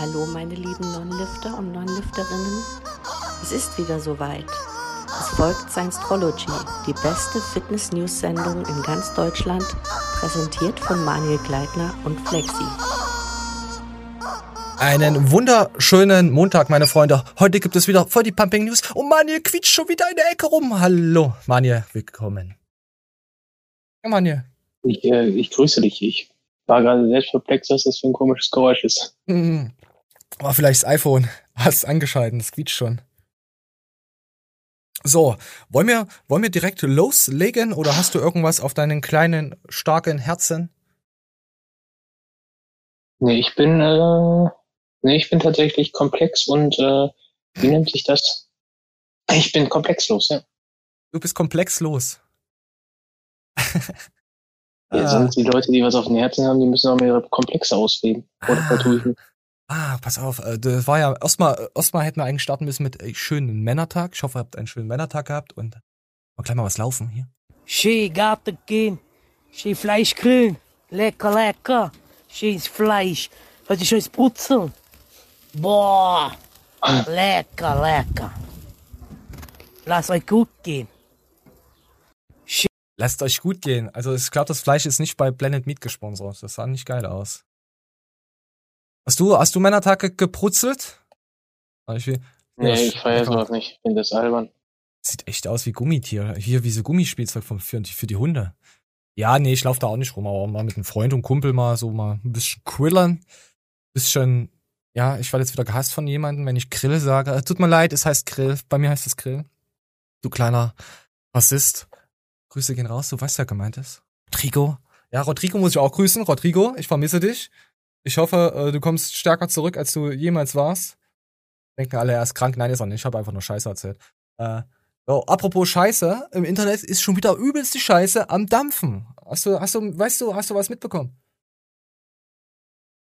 Hallo meine lieben Non-Lifter und Non-Lifterinnen. Es ist wieder soweit. Es folgt Science-Trology, die beste Fitness-News-Sendung in ganz Deutschland, präsentiert von Manuel Gleitner und Flexi. Einen wunderschönen Montag, meine Freunde. Heute gibt es wieder voll die Pumping News. Und Manuel quietscht schon wieder in der Ecke rum. Hallo, Manuel, willkommen. Ja, Manuel. Ich, äh, ich grüße dich. Ich war gerade selbst perplex, was das für ein komisches Geräusch ist. Mhm. War vielleicht das iPhone. Hast angeschalten, das quietscht schon. So, wollen wir, wollen wir direkt loslegen oder hast du irgendwas auf deinen kleinen, starken Herzen? Nee, ich bin, äh, nee, ich bin tatsächlich komplex und, äh, wie nennt sich das? Ich bin komplexlos, ja. Du bist komplexlos. ja, ah. sonst die Leute, die was auf den Herzen haben, die müssen auch mehr ihre Komplexe ausleben. Oder ah. Ah, pass auf, äh, das war ja, erstmal, erstmal hätten wir eigentlich starten müssen mit ey, schönen Männertag. Ich hoffe, ihr habt einen schönen Männertag gehabt und mal gleich mal was laufen hier. Schön Garten gehen, schön Fleisch grillen, lecker, lecker, schönes Fleisch, heute schönes Brutzeln. Boah, lecker, lecker. Lasst euch gut gehen. Schön. Lasst euch gut gehen. Also ich glaube, das Fleisch ist nicht bei Blended Meat gesponsert. Das sah nicht geil aus. Hast du, hast du Männertag gebrutzelt? Ich will, nee, ich feiere sowas nicht. Ich finde das albern. Sieht echt aus wie Gummitier. Hier wie so Gummispielzeug für, für die Hunde. Ja, nee, ich laufe da auch nicht rum, aber mal mit einem Freund und Kumpel mal so mal ein bisschen grillern. Bisschen, ja, ich werde jetzt wieder gehasst von jemandem, wenn ich Grill sage. Tut mir leid, es heißt Grill. Bei mir heißt es Grill. Du kleiner Rassist. Grüße gehen raus, du weißt ja gemeint ist. Rodrigo. Ja, Rodrigo muss ich auch grüßen. Rodrigo, ich vermisse dich. Ich hoffe, äh, du kommst stärker zurück, als du jemals warst. Denken alle, er ist krank. Nein, ist er nicht. Ich habe einfach nur Scheiße erzählt. Äh, so, apropos Scheiße, im Internet ist schon wieder übelst die Scheiße am Dampfen. Hast du, hast du, weißt du, hast du was mitbekommen?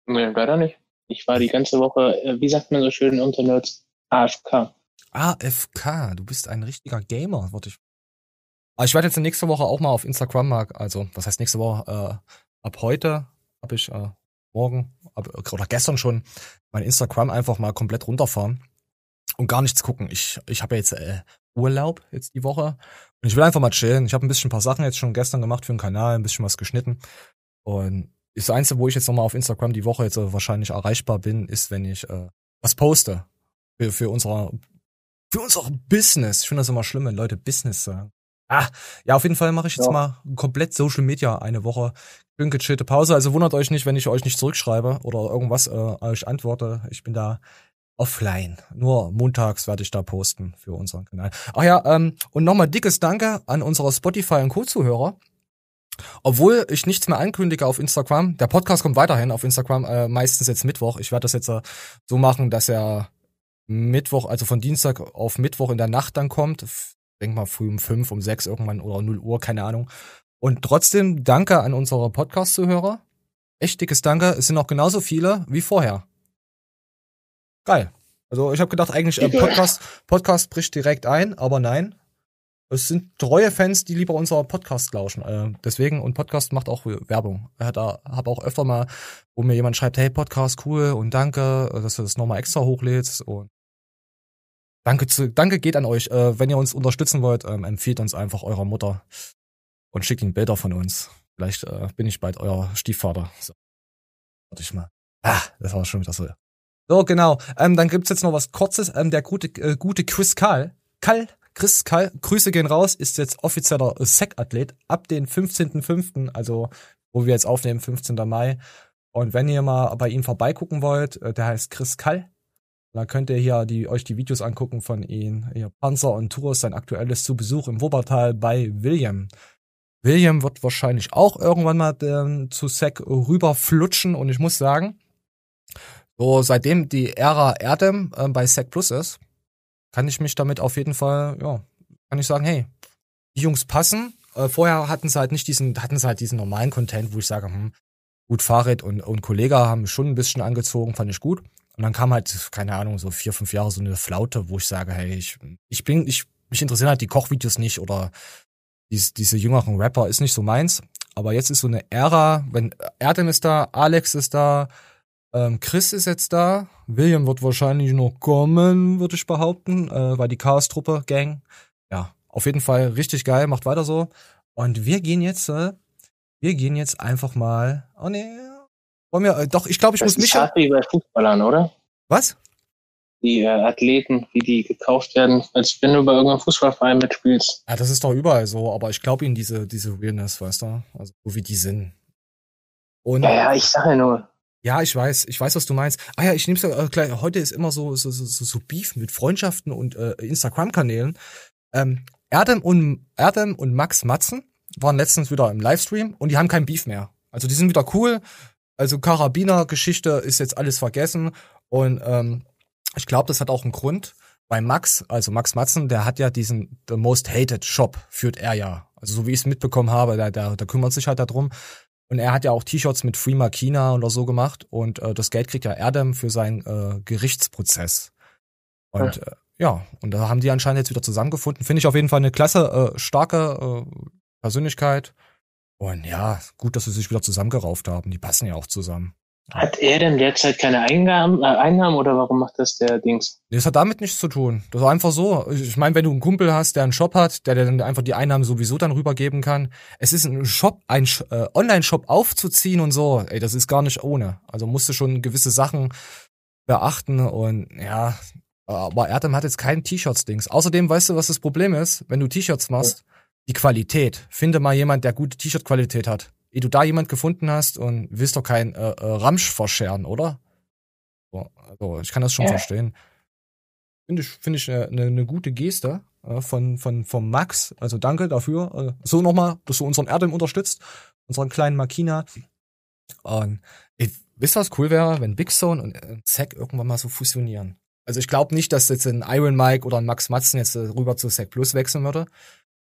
Nee, leider nicht. Ich war die ganze Woche, äh, wie sagt man so schön unter Nerds, AFK. AFK, du bist ein richtiger Gamer, wollte ich. Aber ich werde jetzt nächste Woche auch mal auf Instagram mal, also was heißt nächste Woche? Äh, ab heute habe ich äh, morgen oder gestern schon mein Instagram einfach mal komplett runterfahren und gar nichts gucken. Ich, ich habe ja jetzt äh, Urlaub jetzt die Woche und ich will einfach mal chillen. Ich habe ein bisschen ein paar Sachen jetzt schon gestern gemacht für den Kanal, ein bisschen was geschnitten und das Einzige, wo ich jetzt nochmal auf Instagram die Woche jetzt wahrscheinlich erreichbar bin, ist, wenn ich äh, was poste für, für unser für unser Business. Ich finde das immer schlimm, wenn Leute Business sagen. Ah, ja, auf jeden Fall mache ich jetzt ja. mal komplett Social Media eine Woche. Schön gechillte Pause. Also wundert euch nicht, wenn ich euch nicht zurückschreibe oder irgendwas äh, euch antworte. Ich bin da offline. Nur montags werde ich da posten für unseren Kanal. Ach ja, ähm, und nochmal dickes Danke an unsere Spotify und Co-Zuhörer. Obwohl ich nichts mehr ankündige auf Instagram, der Podcast kommt weiterhin auf Instagram, äh, meistens jetzt Mittwoch. Ich werde das jetzt äh, so machen, dass er Mittwoch, also von Dienstag auf Mittwoch in der Nacht dann kommt denk mal früh um fünf, um sechs irgendwann oder null Uhr, keine Ahnung. Und trotzdem danke an unsere Podcast-Zuhörer. Echt dickes Danke. Es sind noch genauso viele wie vorher. Geil. Also ich habe gedacht, eigentlich äh, Podcast, Podcast bricht direkt ein, aber nein. Es sind treue Fans, die lieber unser Podcast lauschen. Äh, deswegen, und Podcast macht auch Werbung. Ich habe auch öfter mal, wo mir jemand schreibt, hey, Podcast, cool und danke, dass du das nochmal extra hochlädst. Und Danke, zu, danke geht an euch. Äh, wenn ihr uns unterstützen wollt, ähm, empfiehlt uns einfach eurer Mutter und schickt ihnen Bilder von uns. Vielleicht äh, bin ich bald euer Stiefvater. So. Warte ich mal. Ah, das war schon wieder so. So, genau. Ähm, dann gibt's jetzt noch was Kurzes. Ähm, der gute, äh, gute Chris Karl, Kall, Chris Kall, Grüße gehen raus, ist jetzt offizieller SEC-Athlet ab den 15.05., also wo wir jetzt aufnehmen, 15. Mai. Und wenn ihr mal bei ihm vorbeigucken wollt, äh, der heißt Chris Kall, da könnt ihr hier die, euch die Videos angucken von ihm. Hier Panzer und Tours, sein aktuelles zu Besuch im Wuppertal bei William. William wird wahrscheinlich auch irgendwann mal äh, zu Sec rüberflutschen und ich muss sagen, so seitdem die Ära Erdem äh, bei Sec Plus ist, kann ich mich damit auf jeden Fall, ja, kann ich sagen, hey, die Jungs passen. Äh, vorher hatten sie halt nicht diesen, hatten sie halt diesen normalen Content, wo ich sage, hm, gut, Fahrrad und, und Kollege haben schon ein bisschen angezogen, fand ich gut. Und dann kam halt, keine Ahnung, so vier, fünf Jahre so eine Flaute, wo ich sage, hey, ich, ich bin, ich, mich interessieren halt die Kochvideos nicht oder dies, diese jüngeren Rapper ist nicht so meins. Aber jetzt ist so eine Ära, wenn Erdem ist da, Alex ist da, Ähm, Chris ist jetzt da. William wird wahrscheinlich noch kommen, würde ich behaupten, äh, weil die Chaos-Truppe, Gang. Ja, auf jeden Fall richtig geil, macht weiter so. Und wir gehen jetzt, äh, wir gehen jetzt einfach mal. Oh nee. Wollen wir, äh, doch, ich glaube, ich Das muss mich. hart wie bei Fußballern, oder? Was? Die äh, Athleten, wie die gekauft werden, als wenn du bei irgendeinem Fußballverein mitspielst. Ja, das ist doch überall so, aber ich glaube ihnen diese, diese Realness, weißt du? Also, so wie die sind. Und Ja, ja, ich sage ja nur. Ja, ich weiß, ich weiß, was du meinst. Ah ja, ich nehm's ja äh, gleich. Heute ist immer so so so, so so Beef mit Freundschaften und äh, Instagram-Kanälen. Ähm, Erdem und Erdem und Max Matzen waren letztens wieder im Livestream und die haben kein Beef mehr. Also die sind wieder cool. Also Karabiner-Geschichte ist jetzt alles vergessen und ähm, ich glaube, das hat auch einen Grund. Bei Max, also Max Matzen, der hat ja diesen The Most Hated Shop, führt er ja. Also so wie ich es mitbekommen habe, da, da, da kümmert sich halt darum. Und er hat ja auch T-Shirts mit Free Makina oder so gemacht und äh, das Geld kriegt ja Erdem für seinen äh, Gerichtsprozess. Und ja. Äh, ja, und da haben die anscheinend jetzt wieder zusammengefunden. Finde ich auf jeden Fall eine klasse, äh, starke äh, Persönlichkeit. Und ja, gut, dass sie sich wieder zusammengerauft haben. Die passen ja auch zusammen. Hat er denn derzeit keine Eingaben, äh, Einnahmen oder warum macht das der Dings? Das hat damit nichts zu tun. Das ist einfach so. Ich meine, wenn du einen Kumpel hast, der einen Shop hat, der, der dann einfach die Einnahmen sowieso dann rübergeben kann. Es ist ein Shop, ein äh, Online-Shop aufzuziehen und so. Ey, das ist gar nicht ohne. Also musst du schon gewisse Sachen beachten und ja. Aber Erdem hat jetzt kein T-Shirts-Dings. Außerdem weißt du, was das Problem ist, wenn du T-Shirts machst? Die Qualität. Finde mal jemand, der gute T-Shirt-Qualität hat ehe du da jemand gefunden hast und willst doch kein äh, äh, Ramsch verscheren, oder? So, also ich kann das schon Ja. verstehen. Finde ich, finde ich eine, eine, gute Geste äh, von, von, von Max. Also danke dafür. Äh, so nochmal, dass du unseren Erdem unterstützt, unseren kleinen Makina. Und ey, wisst ihr, was cool wäre, wenn Big Stone und Zack irgendwann mal so fusionieren? Also ich glaube nicht, dass jetzt ein Iron Mike oder ein Max Matzen jetzt rüber zu Zack Plus wechseln würde.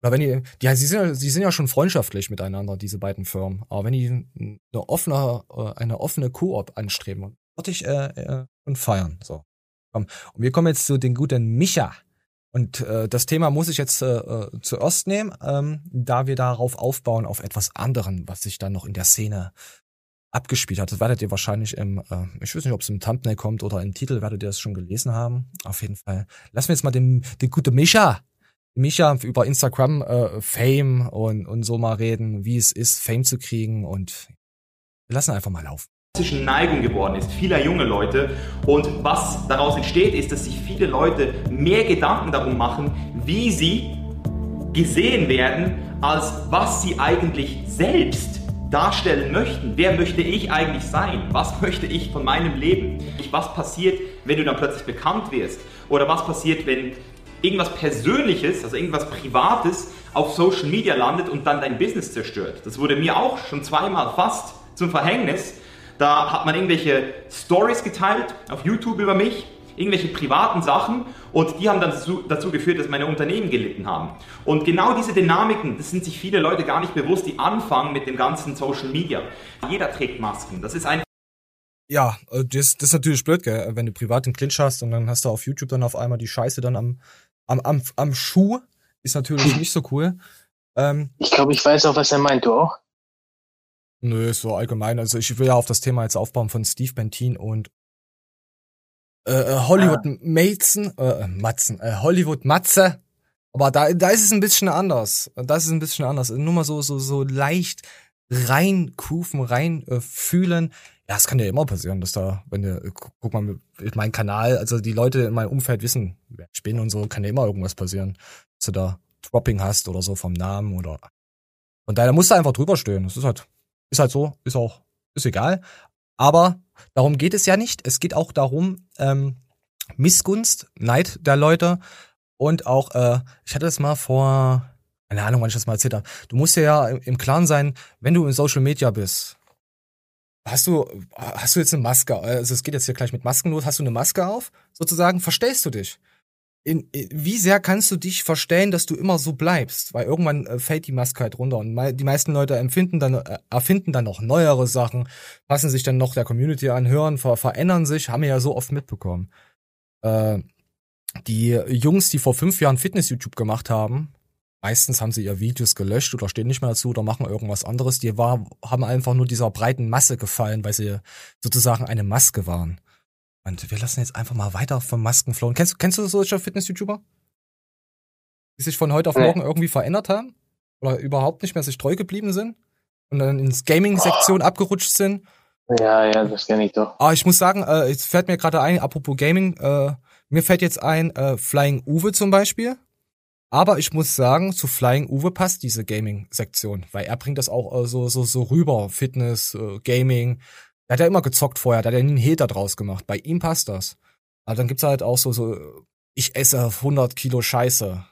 Oder wenn die, die, sie sind, ja- sie sind ja schon freundschaftlich miteinander, diese beiden Firmen. Aber wenn die eine offene, äh, eine offene Koop anstreben, würde ich äh, äh, und feiern. So. Komm. Und wir kommen jetzt zu den guten Micha. Und äh, das Thema muss ich jetzt äh, äh, zuerst nehmen, ähm, da wir darauf aufbauen, auf etwas anderen, was sich dann noch in der Szene abgespielt hat. Das werdet ihr wahrscheinlich im, äh, ich weiß nicht, ob es im Thumbnail kommt oder im Titel, werdet ihr das schon gelesen haben. Auf jeden Fall. Lassen wir jetzt mal den, den guten Micha Micha über Instagram äh, Fame und, und so mal reden, wie es ist, Fame zu kriegen und wir lassen einfach mal laufen. klassischen Neigung geworden ist, vieler junge Leute. Und was daraus entsteht, ist, dass sich viele Leute mehr Gedanken darum machen, wie sie gesehen werden, als was sie eigentlich selbst darstellen möchten. Wer möchte ich eigentlich sein? Was möchte ich von meinem Leben? Was passiert, wenn du dann plötzlich bekannt wirst? Oder was passiert, wenn irgendwas Persönliches, also irgendwas Privates auf Social Media landet und dann dein Business zerstört? Das wurde mir auch schon zweimal fast zum Verhängnis. Da hat man irgendwelche Stories geteilt auf YouTube über mich, irgendwelche privaten Sachen und die haben dann dazu, dazu geführt, dass meine Unternehmen gelitten haben. Und genau diese Dynamiken, das sind sich viele Leute gar nicht bewusst, die anfangen mit dem ganzen Social Media. Jeder trägt Masken. Das ist ein Ja, äh, das, das ist natürlich blöd, gell? wenn du privat einen Clinch hast und dann hast du auf YouTube dann auf einmal die Scheiße dann am, am, am, am Schuh. Ist natürlich nicht so cool. Ähm, Ich glaube, ich weiß auch, was er meint, du auch? Nö, so allgemein. Also ich will ja auf das Thema jetzt aufbauen von Steve Bentin und äh, äh, Hollywood Matzen, äh, Matzen, äh, Hollywood Matze. Aber da, da ist es ein bisschen anders. Das ist ein bisschen anders. Nur mal so, so, so leicht reinkufen, rein äh, fühlen. Ja, es kann ja immer passieren, dass da, wenn du, äh, guck, mal, meinem Kanal, also die Leute in meinem Umfeld wissen, wer ich bin und so, kann ja immer irgendwas passieren. Dass du da Dropping hast oder so vom Namen oder. Und daher musst du einfach drüber stehen. Das ist halt, ist halt so, ist auch, ist egal. Aber darum geht es ja nicht. Es geht auch darum, ähm, Missgunst, Neid der Leute und auch, äh, ich hatte das mal vor, keine Ahnung, wann ich das mal erzählt habe. Du musst dir ja im Klaren sein, wenn du in Social Media bist, hast du, hast du jetzt eine Maske, also es geht jetzt hier gleich mit Masken los, hast du eine Maske auf, sozusagen, verstellst du dich. In, in, wie sehr kannst du dich verstellen, dass du immer so bleibst? Weil irgendwann äh, fällt die Maske halt runter und mei die meisten Leute empfinden dann, äh, erfinden dann noch neuere Sachen, passen sich dann noch der Community an, hören, ver verändern sich, haben wir ja so oft mitbekommen. Äh, die Jungs, die vor fünf Jahren Fitness-YouTube gemacht haben, meistens haben sie ihr Videos gelöscht oder stehen nicht mehr dazu oder machen irgendwas anderes. Die war, haben einfach nur dieser breiten Masse gefallen, weil sie sozusagen eine Maske waren. Und wir lassen jetzt einfach mal weiter vom Masken flowen. Kennst, kennst du solche Fitness-YouTuber? Die sich von heute auf morgen nee. irgendwie verändert haben? Oder überhaupt nicht mehr sich treu geblieben sind? Und dann ins Gaming-Sektion oh. abgerutscht sind? Ja, ja, das kenne ich doch. Aber ich muss sagen, äh, es fällt mir gerade ein, apropos Gaming, äh, mir fällt jetzt ein, äh, Flying Uwe zum Beispiel. Aber ich muss sagen, zu Flying Uwe passt diese Gaming-Sektion, weil er bringt das auch äh, so, so, so rüber. Fitness, äh, Gaming. Er hat ja immer gezockt vorher, da hat er nie einen Hater draus gemacht. Bei ihm passt das. Aber dann gibt's halt auch so, so, ich esse 100 Kilo Scheiße.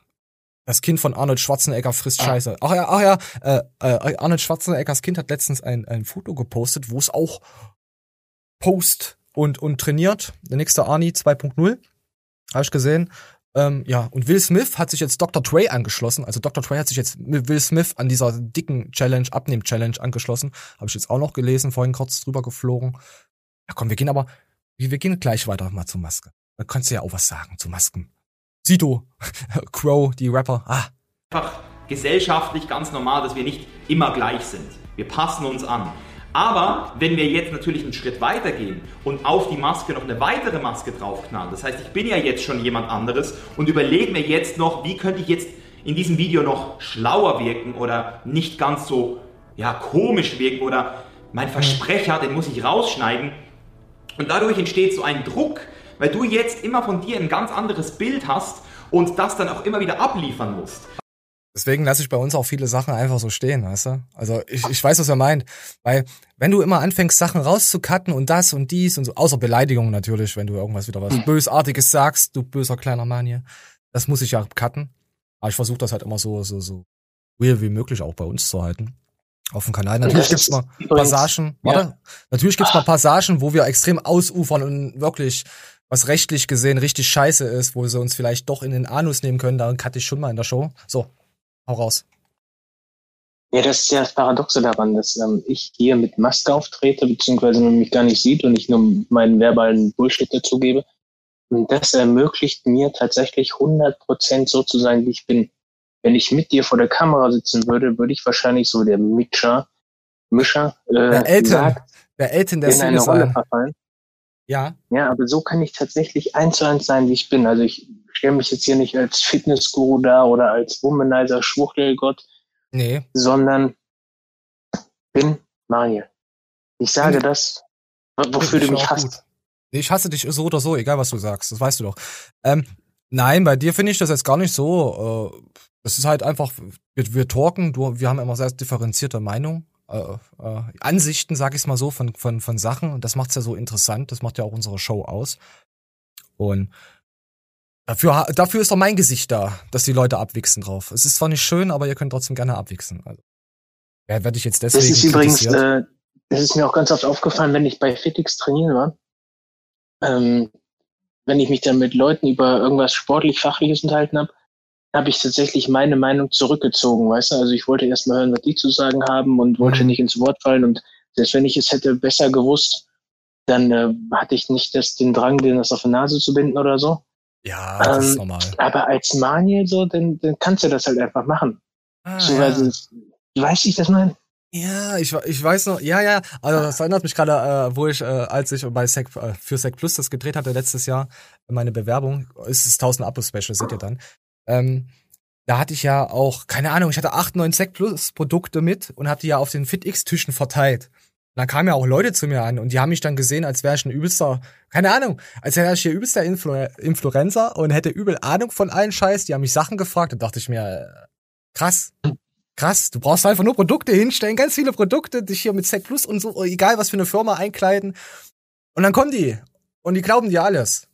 Das Kind von Arnold Schwarzenegger frisst ah. Scheiße. Ach ja, ach ja, äh, äh, Arnold Schwarzeneggers Kind hat letztens ein, ein Foto gepostet, wo es auch post und, und trainiert. Der nächste Arnie 2.0. Habe ich gesehen. Ähm, ja, und Will Smith hat sich jetzt Dr. Trey angeschlossen. Also Dr. Trey hat sich jetzt mit Will Smith an dieser dicken Challenge, Abnehm-Challenge angeschlossen. Habe ich jetzt auch noch gelesen, vorhin kurz drüber geflogen. Ja komm, wir gehen aber, wir gehen gleich weiter mal zur Maske. Da kannst du ja auch was sagen zu Masken. Sido, Crow, die Rapper, ah. Einfach gesellschaftlich ganz normal, dass wir nicht immer gleich sind. Wir passen uns an. Aber wenn wir jetzt natürlich einen Schritt weiter gehen und auf die Maske noch eine weitere Maske draufknallen, das heißt, ich bin ja jetzt schon jemand anderes und überlege mir jetzt noch, wie könnte ich jetzt in diesem Video noch schlauer wirken oder nicht ganz so ja, komisch wirken oder mein Versprecher, den muss ich rausschneiden. Und dadurch entsteht so ein Druck, weil du jetzt immer von dir ein ganz anderes Bild hast und das dann auch immer wieder abliefern musst. Deswegen lasse ich bei uns auch viele Sachen einfach so stehen, weißt du? Also ich, ich weiß, was er meint. Weil wenn du immer anfängst, Sachen rauszucutten und das und dies und so, außer Beleidigung natürlich, wenn du irgendwas wieder was hm. Bösartiges sagst, du böser kleiner Mann hier, das muss ich ja cutten. Aber ich versuche das halt immer so, so, so real wie möglich auch bei uns zu halten. Auf dem Kanal. Natürlich gibt's mal Passagen, warte, ja. natürlich gibt's mal Passagen, wo wir extrem ausufern und wirklich was rechtlich gesehen richtig scheiße ist, wo sie uns vielleicht doch in den Anus nehmen können, da cutte ich schon mal in der Show. So, Hau raus. Ja, das ist ja das Paradoxe daran, dass ähm, ich hier mit Maske auftrete, beziehungsweise man mich gar nicht sieht und ich nur meinen verbalen Bullshit dazugebe. Und das ermöglicht mir tatsächlich 100 Prozent so zu sein, wie ich bin. Wenn ich mit dir vor der Kamera sitzen würde, würde ich wahrscheinlich so der Mischer, Mischer, äh, der Eltern, sagt, der Eltern der in eine Rolle verfallen. Ja. Ja, aber so kann ich tatsächlich eins zu eins sein, wie ich bin. Also ich stelle mich jetzt hier nicht als Fitnessguru da oder als Womanizer Schwuchtelgott. Nee. Sondern bin Mario. Ich sage hm. das, wofür du mich hast. Nee, ich hasse dich so oder so, egal was du sagst. Das weißt du doch. Ähm, nein, bei dir finde ich das jetzt gar nicht so. Äh, es ist halt einfach, wir, wir talken, du, wir haben immer sehr differenzierte Meinungen äh, äh, Ansichten, sag ich mal so, von, von, von Sachen. Und das macht's ja so interessant. Das macht ja auch unsere Show aus. Und dafür, dafür ist doch mein Gesicht da, dass die Leute abwichsen drauf. Es ist zwar nicht schön, aber ihr könnt trotzdem gerne abwichsen. Also, ja, werde ich jetzt deswegen. Das ist übrigens, äh, das ist mir auch ganz oft aufgefallen, wenn ich bei Fitix trainieren war. Ähm, wenn ich mich dann mit Leuten über irgendwas sportlich-fachliches unterhalten habe, habe ich tatsächlich meine Meinung zurückgezogen, weißt du? Also ich wollte erst mal hören, was die zu sagen haben und wollte mhm. nicht ins Wort fallen. Und selbst wenn ich es hätte besser gewusst, dann äh, hatte ich nicht das, den Drang, den das auf die Nase zu binden oder so. Ja, das ähm, ist normal. Aber als Maniel so, dann, dann kannst du das halt einfach machen. Ah, so, ja. also, weißt du, ich das meine? Ja, ich, ich weiß noch, ja, ja, also das erinnert mich gerade, äh, wo ich, äh, als ich bei Sec, äh, für Sec Plus das gedreht hatte letztes Jahr, meine Bewerbung, ist es 1000 Abo-Special, seht ihr dann. Ähm, da hatte ich ja auch, keine Ahnung, ich hatte acht, neun Sec Plus Produkte mit und habe die ja auf den FitX-Tischen verteilt. Und dann kamen ja auch Leute zu mir an und die haben mich dann gesehen, als wäre ich ein übelster, keine Ahnung, als wäre ich hier übelster Influ Influencer und hätte übel Ahnung von allen Scheiß. Die haben mich Sachen gefragt und dachte ich mir, äh, krass, krass, du brauchst einfach nur Produkte hinstellen, ganz viele Produkte, dich hier mit Sec Plus und so, egal was für eine Firma einkleiden. Und dann kommen die und die glauben dir alles.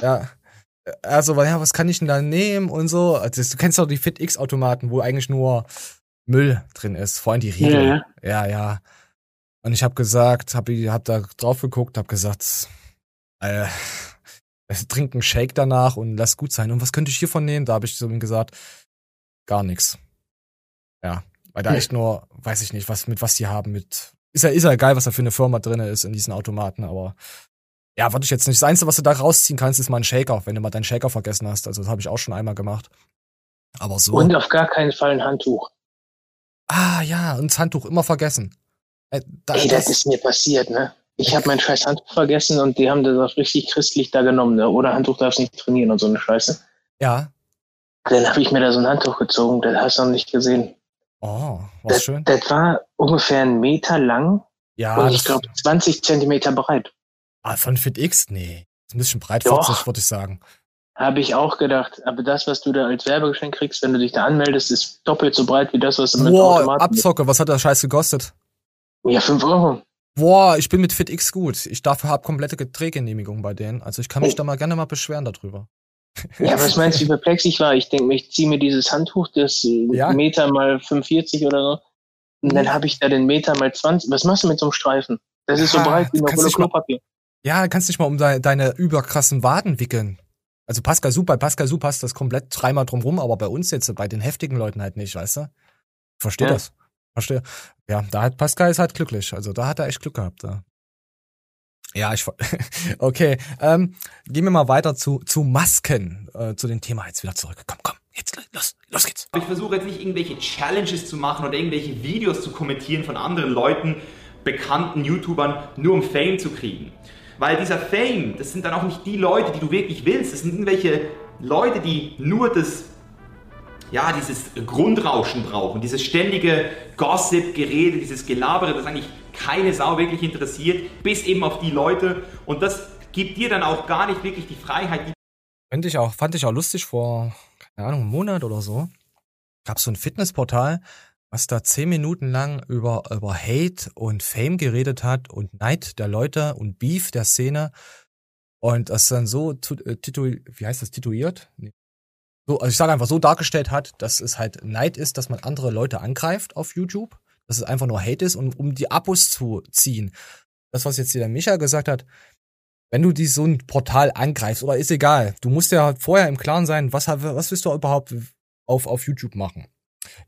Ja also, ja, was kann ich denn da nehmen und so. Also, du kennst doch die FitX-Automaten, wo eigentlich nur Müll drin ist, vor allem die Riegel. Ja, ja. ja. Und ich habe gesagt, hab, hab da drauf geguckt, hab gesagt, äh, trink einen Shake danach und lass gut sein. Und was könnte ich hiervon nehmen? Da habe ich so ihm gesagt, gar nichts. Ja, weil da hm. echt nur, weiß ich nicht, was mit was die haben mit. Ist ja, ist ja egal, was da für eine Firma drin ist in diesen Automaten, aber ja, würde ich jetzt nicht. Das Einzige, was du da rausziehen kannst, ist mal ein Shaker, wenn du mal deinen Shaker vergessen hast. Also das habe ich auch schon einmal gemacht. Aber so. Und auf gar keinen Fall ein Handtuch. ah ja, und das Handtuch immer vergessen. Äh, da, Ey, das ist mir passiert, ne? Ich habe mein scheiß Handtuch vergessen und die haben das auch richtig christlich da genommen, ne? Ohne Handtuch darfst du nicht trainieren und so eine Scheiße. ja. Dann habe ich mir da so ein Handtuch gezogen, das hast du noch nicht gesehen. Oh, was Das, schön. das war ungefähr einen Meter lang Ja, und das, ich glaube 20 Zentimeter breit. ah, von FitX? Nee. Ist ein bisschen breitfutzig, würde ich sagen. Habe ich auch gedacht. Aber das, was du da als Werbegeschenk kriegst, wenn du dich da anmeldest, ist doppelt so breit wie das, was du mit Boah, Automaten... Abzocke, was hat der Scheiß gekostet? Ja, 5 Euro. Boah, ich bin mit FitX gut. Ich dafür habe komplette Drehgenehmigung bei denen. Also ich kann mich Oh. da mal gerne mal beschweren darüber. Ja, was meinst du, wie perplex ich war? Ich denke mir, ich ziehe mir dieses Handtuch, das Ja. Meter mal 45 oder so. Und dann habe ich da den Meter mal 20. Was machst du mit so einem Streifen? Das ist so Ja, breit wie eine Rolle nicht mal- Klopapier. Ja, kannst nicht mal um de deine überkrassen Waden wickeln. Also Pascal Su, bei Pascal Su passt das komplett dreimal drum rum, aber bei uns jetzt, bei den heftigen Leuten halt nicht, weißt du? Versteh Ja. das. Verstehe. Ja, da hat Pascal ist halt glücklich. Also da hat er echt Glück gehabt. Da. Ja, ich okay. Ähm, gehen wir mal weiter zu zu Masken, äh, zu dem Thema jetzt wieder zurück. Komm, komm, jetzt los, los geht's. Ich versuche jetzt nicht irgendwelche Challenges zu machen oder irgendwelche Videos zu kommentieren von anderen Leuten, bekannten YouTubern, nur um Fame zu kriegen. Weil dieser Fame, das sind dann auch nicht die Leute, die du wirklich willst. Das sind irgendwelche Leute, die nur das, ja, dieses Grundrauschen brauchen, dieses ständige Gossip-Gerede, dieses Gelabere, das eigentlich keine Sau wirklich interessiert, bis eben auf die Leute. Und das gibt dir dann auch gar nicht wirklich die Freiheit, die Fand ich auch, fand ich auch lustig vor, keine Ahnung, einem Monat oder so. Gab so ein Fitnessportal, was da zehn Minuten lang über, über Hate und Fame geredet hat und Neid der Leute und Beef der Szene. Und das dann so äh, titu, wie heißt das, tituiert? Nee. So, also ich sage einfach so dargestellt hat, dass es halt Neid ist, dass man andere Leute angreift auf YouTube, dass es einfach nur Hate ist und um die Abos zu ziehen. Das, was jetzt hier der Micha gesagt hat, wenn du die so ein Portal angreifst, oder ist egal, du musst ja vorher im Klaren sein, was, was willst du überhaupt auf, auf YouTube machen?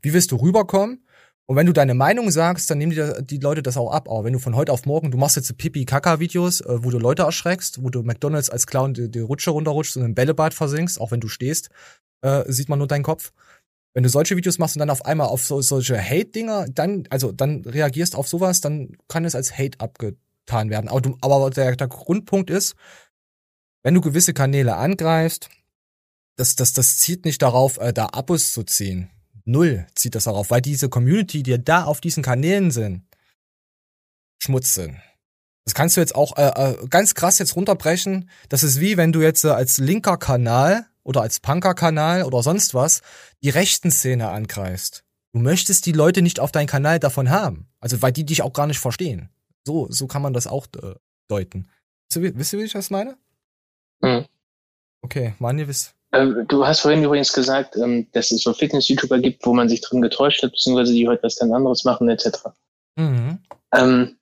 Wie willst du rüberkommen? Und wenn du deine Meinung sagst, dann nehmen die, die Leute das auch ab. Aber wenn du von heute auf morgen, du machst jetzt Pipi-Kaka-Videos, äh, wo du Leute erschreckst, wo du McDonalds als Clown die, die Rutsche runterrutschst und im Bällebad versinkst, auch wenn du stehst, äh, sieht man nur deinen Kopf. Wenn du solche Videos machst und dann auf einmal auf so, solche Hate-Dinger, dann, also dann reagierst auf sowas, dann kann es als Hate abgetan werden. Aber, du, aber der, der Grundpunkt ist, wenn du gewisse Kanäle angreifst, das, das, das zieht nicht darauf, äh, da Abos zu ziehen. Null zieht das darauf, weil diese Community, die da auf diesen Kanälen sind, Schmutz sind. Das kannst du jetzt auch äh, äh, ganz krass jetzt runterbrechen. Das ist wie wenn du jetzt äh, als linker Kanal oder als Punker-Kanal oder sonst was die rechten Szene angreifst. Du möchtest die Leute nicht auf deinen Kanal davon haben. Also weil die dich auch gar nicht verstehen. So, so kann man das auch äh, deuten. Wisst ihr, wie- wisst ihr, wie ich das meine? Mhm. Okay, Manje, wisst. Ähm, du hast vorhin übrigens gesagt, ähm, dass es so Fitness-YouTuber gibt, wo man sich drin getäuscht hat, beziehungsweise die heute was ganz anderes machen, etc. Mhm. Ähm,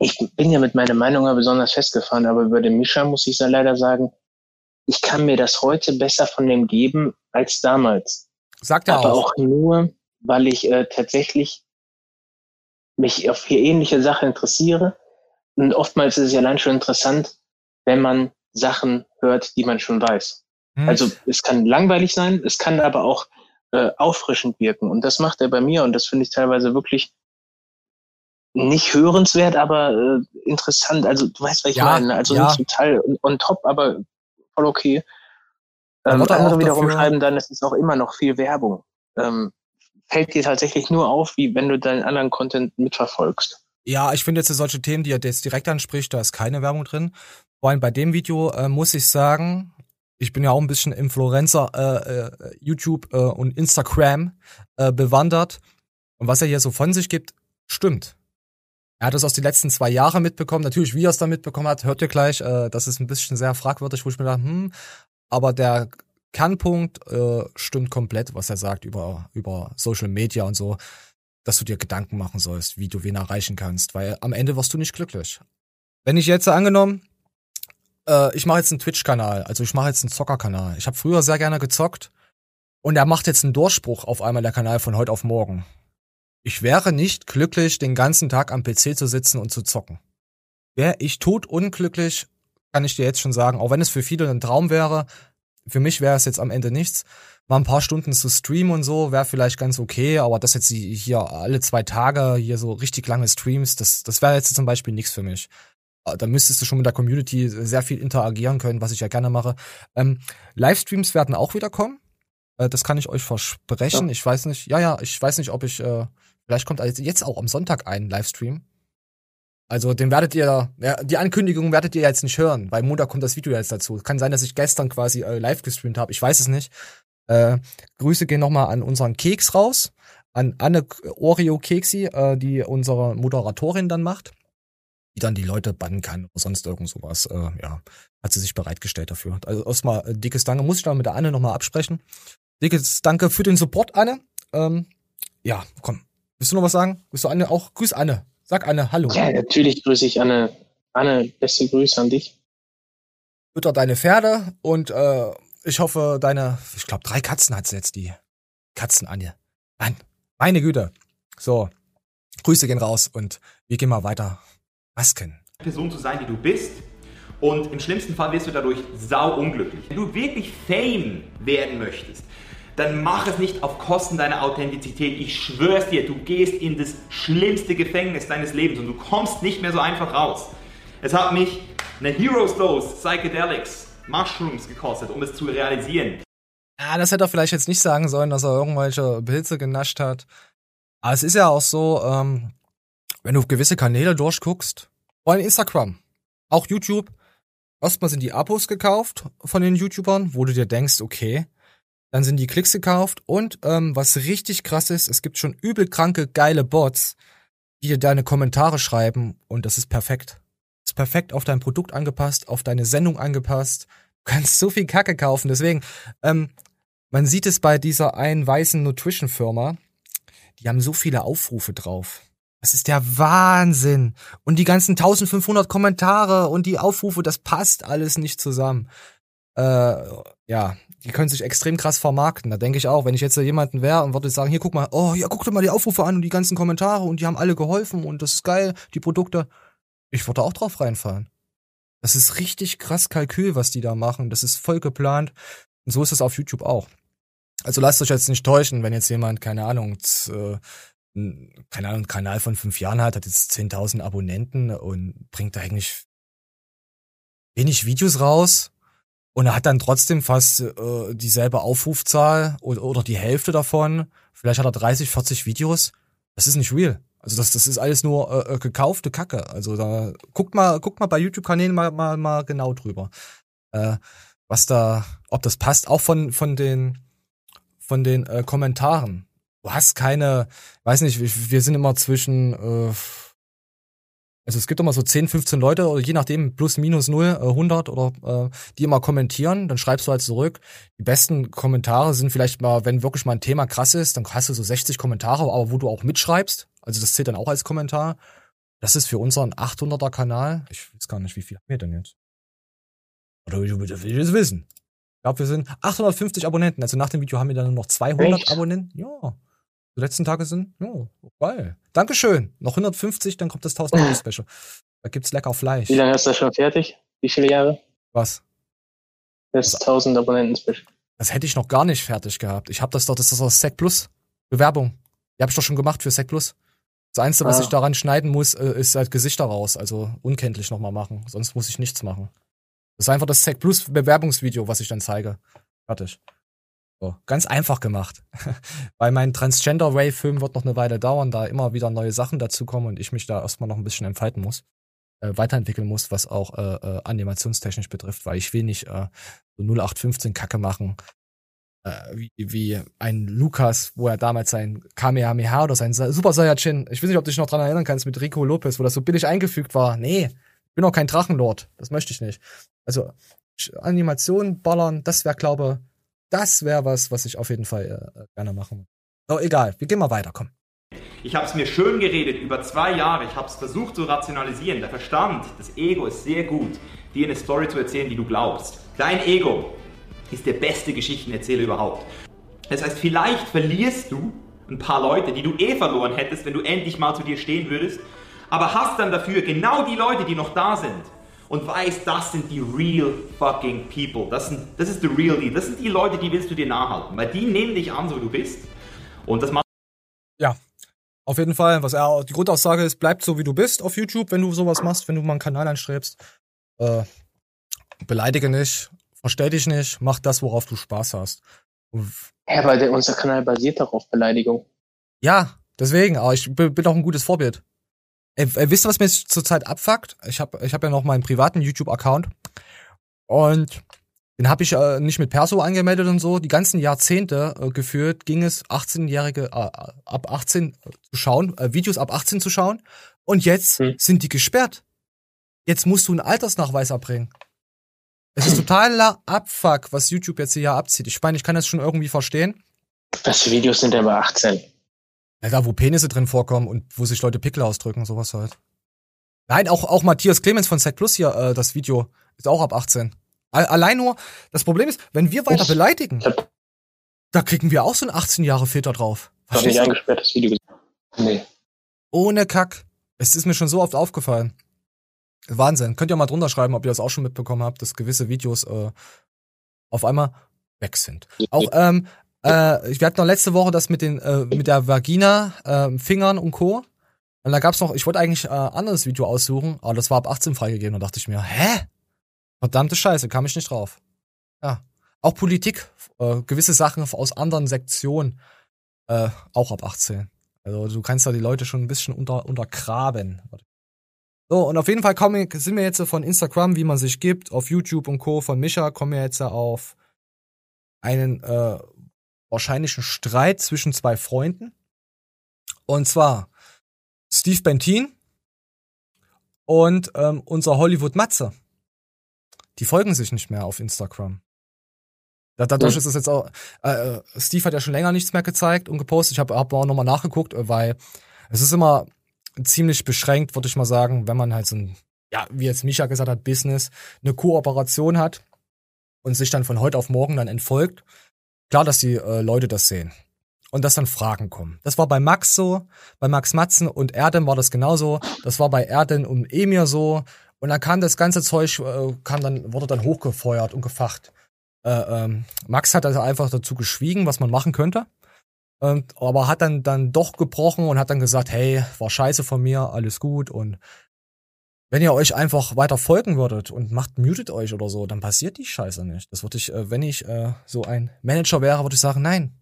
ich bin ja mit meiner Meinung ja besonders festgefahren, aber über den Mischa muss ich ja leider sagen, ich kann mir das heute besser von dem geben als damals. Sagt er aber auch. auch nur, weil ich äh, tatsächlich mich auf hier ähnliche Sachen interessiere. Und oftmals ist es ja allein schon interessant, wenn man Sachen hört, die man schon weiß. Hm. Also es kann langweilig sein, es kann aber auch äh, auffrischend wirken. Und das macht er bei mir und das finde ich teilweise wirklich nicht hörenswert, aber äh, interessant. Also du weißt, was ich Ja, meine. Also ja. nicht total on, on top, aber voll okay. Ähm, er andere wiederum dafür- schreiben dann, es ist auch immer noch viel Werbung. Ähm, fällt dir tatsächlich nur auf, wie wenn du deinen anderen Content mitverfolgst. Ja, ich finde jetzt solche Themen, die er jetzt direkt anspricht, da ist keine Werbung drin. Vor allem bei dem Video äh, muss ich sagen, ich bin ja auch ein bisschen Influencer, äh, äh, YouTube äh, und Instagram äh, bewandert. Und was er hier so von sich gibt, stimmt. Er hat es aus den letzten zwei Jahren mitbekommen. Natürlich, wie er es da mitbekommen hat, hört ihr gleich. Äh, das ist ein bisschen sehr fragwürdig, wo ich mir dachte, hm, aber der Kernpunkt äh, stimmt komplett, was er sagt über, über Social Media und so dass du dir Gedanken machen sollst, wie du wen erreichen kannst, weil am Ende wirst du nicht glücklich. Wenn ich jetzt angenommen, äh, ich mache jetzt einen Twitch-Kanal, also ich mache jetzt einen Zocker-Kanal. Ich habe früher sehr gerne gezockt und er macht jetzt einen Durchbruch auf einmal der Kanal von heute auf morgen. Ich wäre nicht glücklich, den ganzen Tag am PC zu sitzen und zu zocken. Wäre ich tot unglücklich, kann ich dir jetzt schon sagen, auch wenn es für viele ein Traum wäre, Für mich wäre es jetzt am Ende nichts. Mal ein paar Stunden zu streamen und so wäre vielleicht ganz okay, aber das jetzt hier alle zwei Tage hier so richtig lange Streams, das, das wäre jetzt zum Beispiel nichts für mich. Äh, da müsstest du schon mit der Community sehr viel interagieren können, was ich ja gerne mache. Ähm, Livestreams werden auch wieder kommen. Äh, das kann ich euch versprechen. Ja. Ich weiß nicht, ja, ja, ich weiß nicht, ob ich, äh, vielleicht kommt jetzt auch am Sonntag ein Livestream. Also den werdet ihr, ja, die Ankündigung werdet ihr jetzt nicht hören, weil Montag kommt das Video jetzt dazu. Kann sein, dass ich gestern quasi äh, live gestreamt habe. Ich weiß es nicht. Äh, Grüße gehen nochmal an unseren Keks raus, an Anne Oreo Keksi, äh, die unsere Moderatorin dann macht die dann die Leute bannen kann oder sonst irgend sowas. Äh, ja, hat sie sich bereitgestellt dafür. Also erstmal äh, dickes Danke. Muss ich da mit der Anne nochmal absprechen. Dickes Danke für den Support, Anne. Ähm, ja, komm. Willst du noch was sagen? Willst du Anne auch? Grüß Anne. Sag Anne, hallo. Ja, natürlich grüße ich Anne. Anne, beste Grüße an dich. Fütter deine Pferde und äh, ich hoffe, deine, ich glaube, drei Katzen hat sie jetzt, die Katzen, Anne. Mann, meine Güte. So, Grüße gehen raus und wir gehen mal weiter Masken. Person zu sein, die du bist. Und im schlimmsten Fall wirst du dadurch sau unglücklich. Wenn du wirklich Fame werden möchtest, dann mach es nicht auf Kosten deiner Authentizität. Ich schwör's dir, du gehst in das schlimmste Gefängnis deines Lebens und du kommst nicht mehr so einfach raus. Es hat mich eine Heroes Dose Psychedelics Mushrooms gekostet, um es zu realisieren. Ja, das hätte er vielleicht jetzt nicht sagen sollen, dass er irgendwelche Pilze genascht hat. Aber es ist ja auch so, ähm, wenn du gewisse Kanäle durchguckst, vor allem Instagram, auch YouTube, oftmals sind die Abos gekauft von den YouTubern, wo du dir denkst, okay, dann sind die Klicks gekauft und ähm, was richtig krass ist, es gibt schon übel kranke, geile Bots, die dir deine Kommentare schreiben und das ist perfekt. Das ist perfekt auf dein Produkt angepasst, auf deine Sendung angepasst. Du kannst so viel Kacke kaufen. Deswegen, ähm, man sieht es bei dieser einen weißen Nutrition-Firma, die haben so viele Aufrufe drauf. Das ist der Wahnsinn. Und die ganzen 1500 Kommentare und die Aufrufe, das passt alles nicht zusammen. Äh, ja, die können sich extrem krass vermarkten. Da denke ich auch, wenn ich jetzt jemanden wäre und würde sagen, hier guck mal, oh, ja, guck dir mal die Aufrufe an und die ganzen Kommentare und die haben alle geholfen und das ist geil, die Produkte. Ich würde auch drauf reinfallen. Das ist richtig krass Kalkül, was die da machen. Das ist voll geplant. Und so ist es auf YouTube auch. Also lasst euch jetzt nicht täuschen, wenn jetzt jemand, keine Ahnung, äh, keine Ahnung, Kanal von fünf Jahren hat, hat jetzt 10.000 Abonnenten und bringt da eigentlich wenig Videos raus und er hat dann trotzdem fast äh, dieselbe Aufrufzahl oder, oder die Hälfte davon. Vielleicht hat er 30, 40 Videos. Das ist nicht real. Also das, das ist alles nur äh, äh, gekaufte Kacke. Also da guckt mal, guckt mal bei YouTube-Kanälen mal, mal, mal genau drüber, äh, was da, ob das passt. Auch von von den von den äh, Kommentaren du hast keine, weiß nicht, wir sind immer zwischen, äh, also es gibt immer so 10, 15 Leute oder je nachdem plus minus 0, äh, 100 oder äh, die immer kommentieren, dann schreibst du halt zurück. Die besten Kommentare sind vielleicht mal, wenn wirklich mal ein Thema krass ist, dann hast du so 60 Kommentare, aber wo du auch mitschreibst, also das zählt dann auch als Kommentar. Das ist für unseren 800er Kanal, ich weiß gar nicht, wie viel haben wir denn jetzt? Oder will ich das wissen? Ich glaube, wir sind 850 Abonnenten. Also nach dem Video haben wir dann noch 200 Echt? Abonnenten. Ja. Die letzten Tage sind, ja, geil. Dankeschön. Noch 150, dann kommt das 1000 Euro Special. Da gibt's lecker Fleisch. Wie lange ist das schon fertig? Wie viele Jahre? Was? Das 1000 Abonnenten Special. Das hätte ich noch gar nicht fertig gehabt. Ich habe das doch, das ist das Sec Plus. Bewerbung. Die habe ich doch schon gemacht für Sec Plus. Das Einzige, was ah. ich daran schneiden muss, äh, ist halt Gesichter raus, also unkenntlich nochmal machen. Sonst muss ich nichts machen. Das ist einfach das Sec Plus Bewerbungsvideo, was ich dann zeige. Fertig. Ganz einfach gemacht. Weil mein Transgender-Ray-Film wird noch eine Weile dauern, da immer wieder neue Sachen dazukommen und ich mich da erstmal noch ein bisschen entfalten muss. Äh, weiterentwickeln muss, was auch äh, äh, animationstechnisch betrifft, weil ich will nicht äh, so 0815 Kacke machen, äh, wie, wie ein Lukas, wo er damals sein Kamehameha oder sein Super Saiyajin, ich weiß nicht, ob du dich noch dran erinnern kannst, mit Rico Lopez, wo das so billig eingefügt war. Nee, ich bin auch kein Drachenlord, das möchte ich nicht. Also Animation ballern, das wäre, glaube ich, das wäre was, was ich auf jeden Fall äh, gerne machen würde. Oh, egal, wir gehen mal weiter, komm. Ich habe es mir schön geredet über zwei Jahre. Ich habe es versucht zu rationalisieren. Der Verstand, das Ego ist sehr gut, dir eine Story zu erzählen, die du glaubst. Dein Ego ist der beste Geschichtenerzähler überhaupt. Das heißt, vielleicht verlierst du ein paar Leute, die du eh verloren hättest, wenn du endlich mal zu dir stehen würdest, aber hast dann dafür genau die Leute, die noch da sind und weißt, das sind die real fucking people. Das, sind, das ist the real deal. Das sind die Leute, die willst du dir nachhalten, weil die nehmen dich an, so wie du bist. Und das macht Ja, auf jeden Fall. Was er, die Grundaussage ist, bleib so wie du bist auf YouTube, wenn du sowas machst, wenn du mal einen Kanal anstrebst. Äh, beleidige nicht, verstell dich nicht, mach das, worauf du Spaß hast. Ja, aber der, unser Kanal basiert doch auf Beleidigung. ja, deswegen, aber ich bin auch ein gutes Vorbild. Ey, ey, wisst ihr, was mir jetzt zurzeit abfuckt? Ich habe ich hab ja noch meinen privaten YouTube-Account und den habe ich äh, nicht mit Perso angemeldet und so. Die ganzen Jahrzehnte äh, geführt ging es 18-Jährige äh, ab 18 zu schauen, äh, Videos ab 18 zu schauen und jetzt Hm. sind die gesperrt. Jetzt musst du einen Altersnachweis erbringen. Es ist totaler Abfuck, was YouTube jetzt hier abzieht. Ich meine, ich kann das schon irgendwie verstehen. Was für Videos sind aber 18? Ja, da, wo Penisse drin vorkommen und wo sich Leute Pickel ausdrücken, sowas halt. Nein, auch, auch Matthias Clemens von Z Plus hier, äh, das Video ist auch ab 18. Al- Allein nur, das Problem ist, wenn wir weiter Ich- beleidigen, Ich hab da kriegen wir auch so einen 18-Jahre-Filter drauf. noch nicht Verstehst du? eingesperrt, das Video gesehen. Nee. Ohne Kack. Es ist mir schon so oft aufgefallen. Wahnsinn. Könnt ihr mal drunter schreiben, ob ihr das auch schon mitbekommen habt, dass gewisse Videos äh, auf einmal weg sind. Auch, ähm, äh, wir hatten noch letzte Woche das mit den, äh, mit der Vagina, äh, Fingern und Co. Und da gab's noch, ich wollte eigentlich äh, anderes Video aussuchen, aber das war ab 18 freigegeben. Da dachte ich mir, hä? Verdammte Scheiße, kam ich nicht drauf. Ja. Auch Politik, äh, gewisse Sachen aus anderen Sektionen, äh, auch ab 18. Also du kannst da die Leute schon ein bisschen unter, untergraben. So, und auf jeden Fall kommen, sind wir jetzt von Instagram, wie man sich gibt, auf YouTube und Co. von Micha, kommen wir jetzt auf einen äh, wahrscheinlichen Streit zwischen zwei Freunden. Und zwar Steve Bentin und ähm, unser Hollywood Matze. Die folgen sich nicht mehr auf Instagram. Da- Dadurch ist es jetzt auch. Äh, äh, Steve hat ja schon länger nichts mehr gezeigt und gepostet. Ich habe hab auch nochmal nachgeguckt, äh, weil es ist immer ziemlich beschränkt, würde ich mal sagen, wenn man halt so ein, ja, wie jetzt Micha gesagt hat, Business, eine Kooperation hat und sich dann von heute auf morgen dann entfolgt. Klar, dass die äh, Leute das sehen. Und dass dann Fragen kommen. Das war bei Max so, bei Max Matzen und Erden war das genauso. Das war bei Erden und Emir so. Und dann kam das ganze Zeug, äh, kam dann, wurde dann hochgefeuert und gefacht. Äh, ähm, Max hat also einfach dazu geschwiegen, was man machen könnte. Ähm, aber hat dann, dann doch gebrochen und hat dann gesagt, hey, war scheiße von mir, alles gut. Und wenn ihr euch einfach weiter folgen würdet und macht, mutet euch oder so, dann passiert die Scheiße nicht. Das würde ich, äh, wenn ich äh, so ein Manager wäre, würde ich sagen, nein.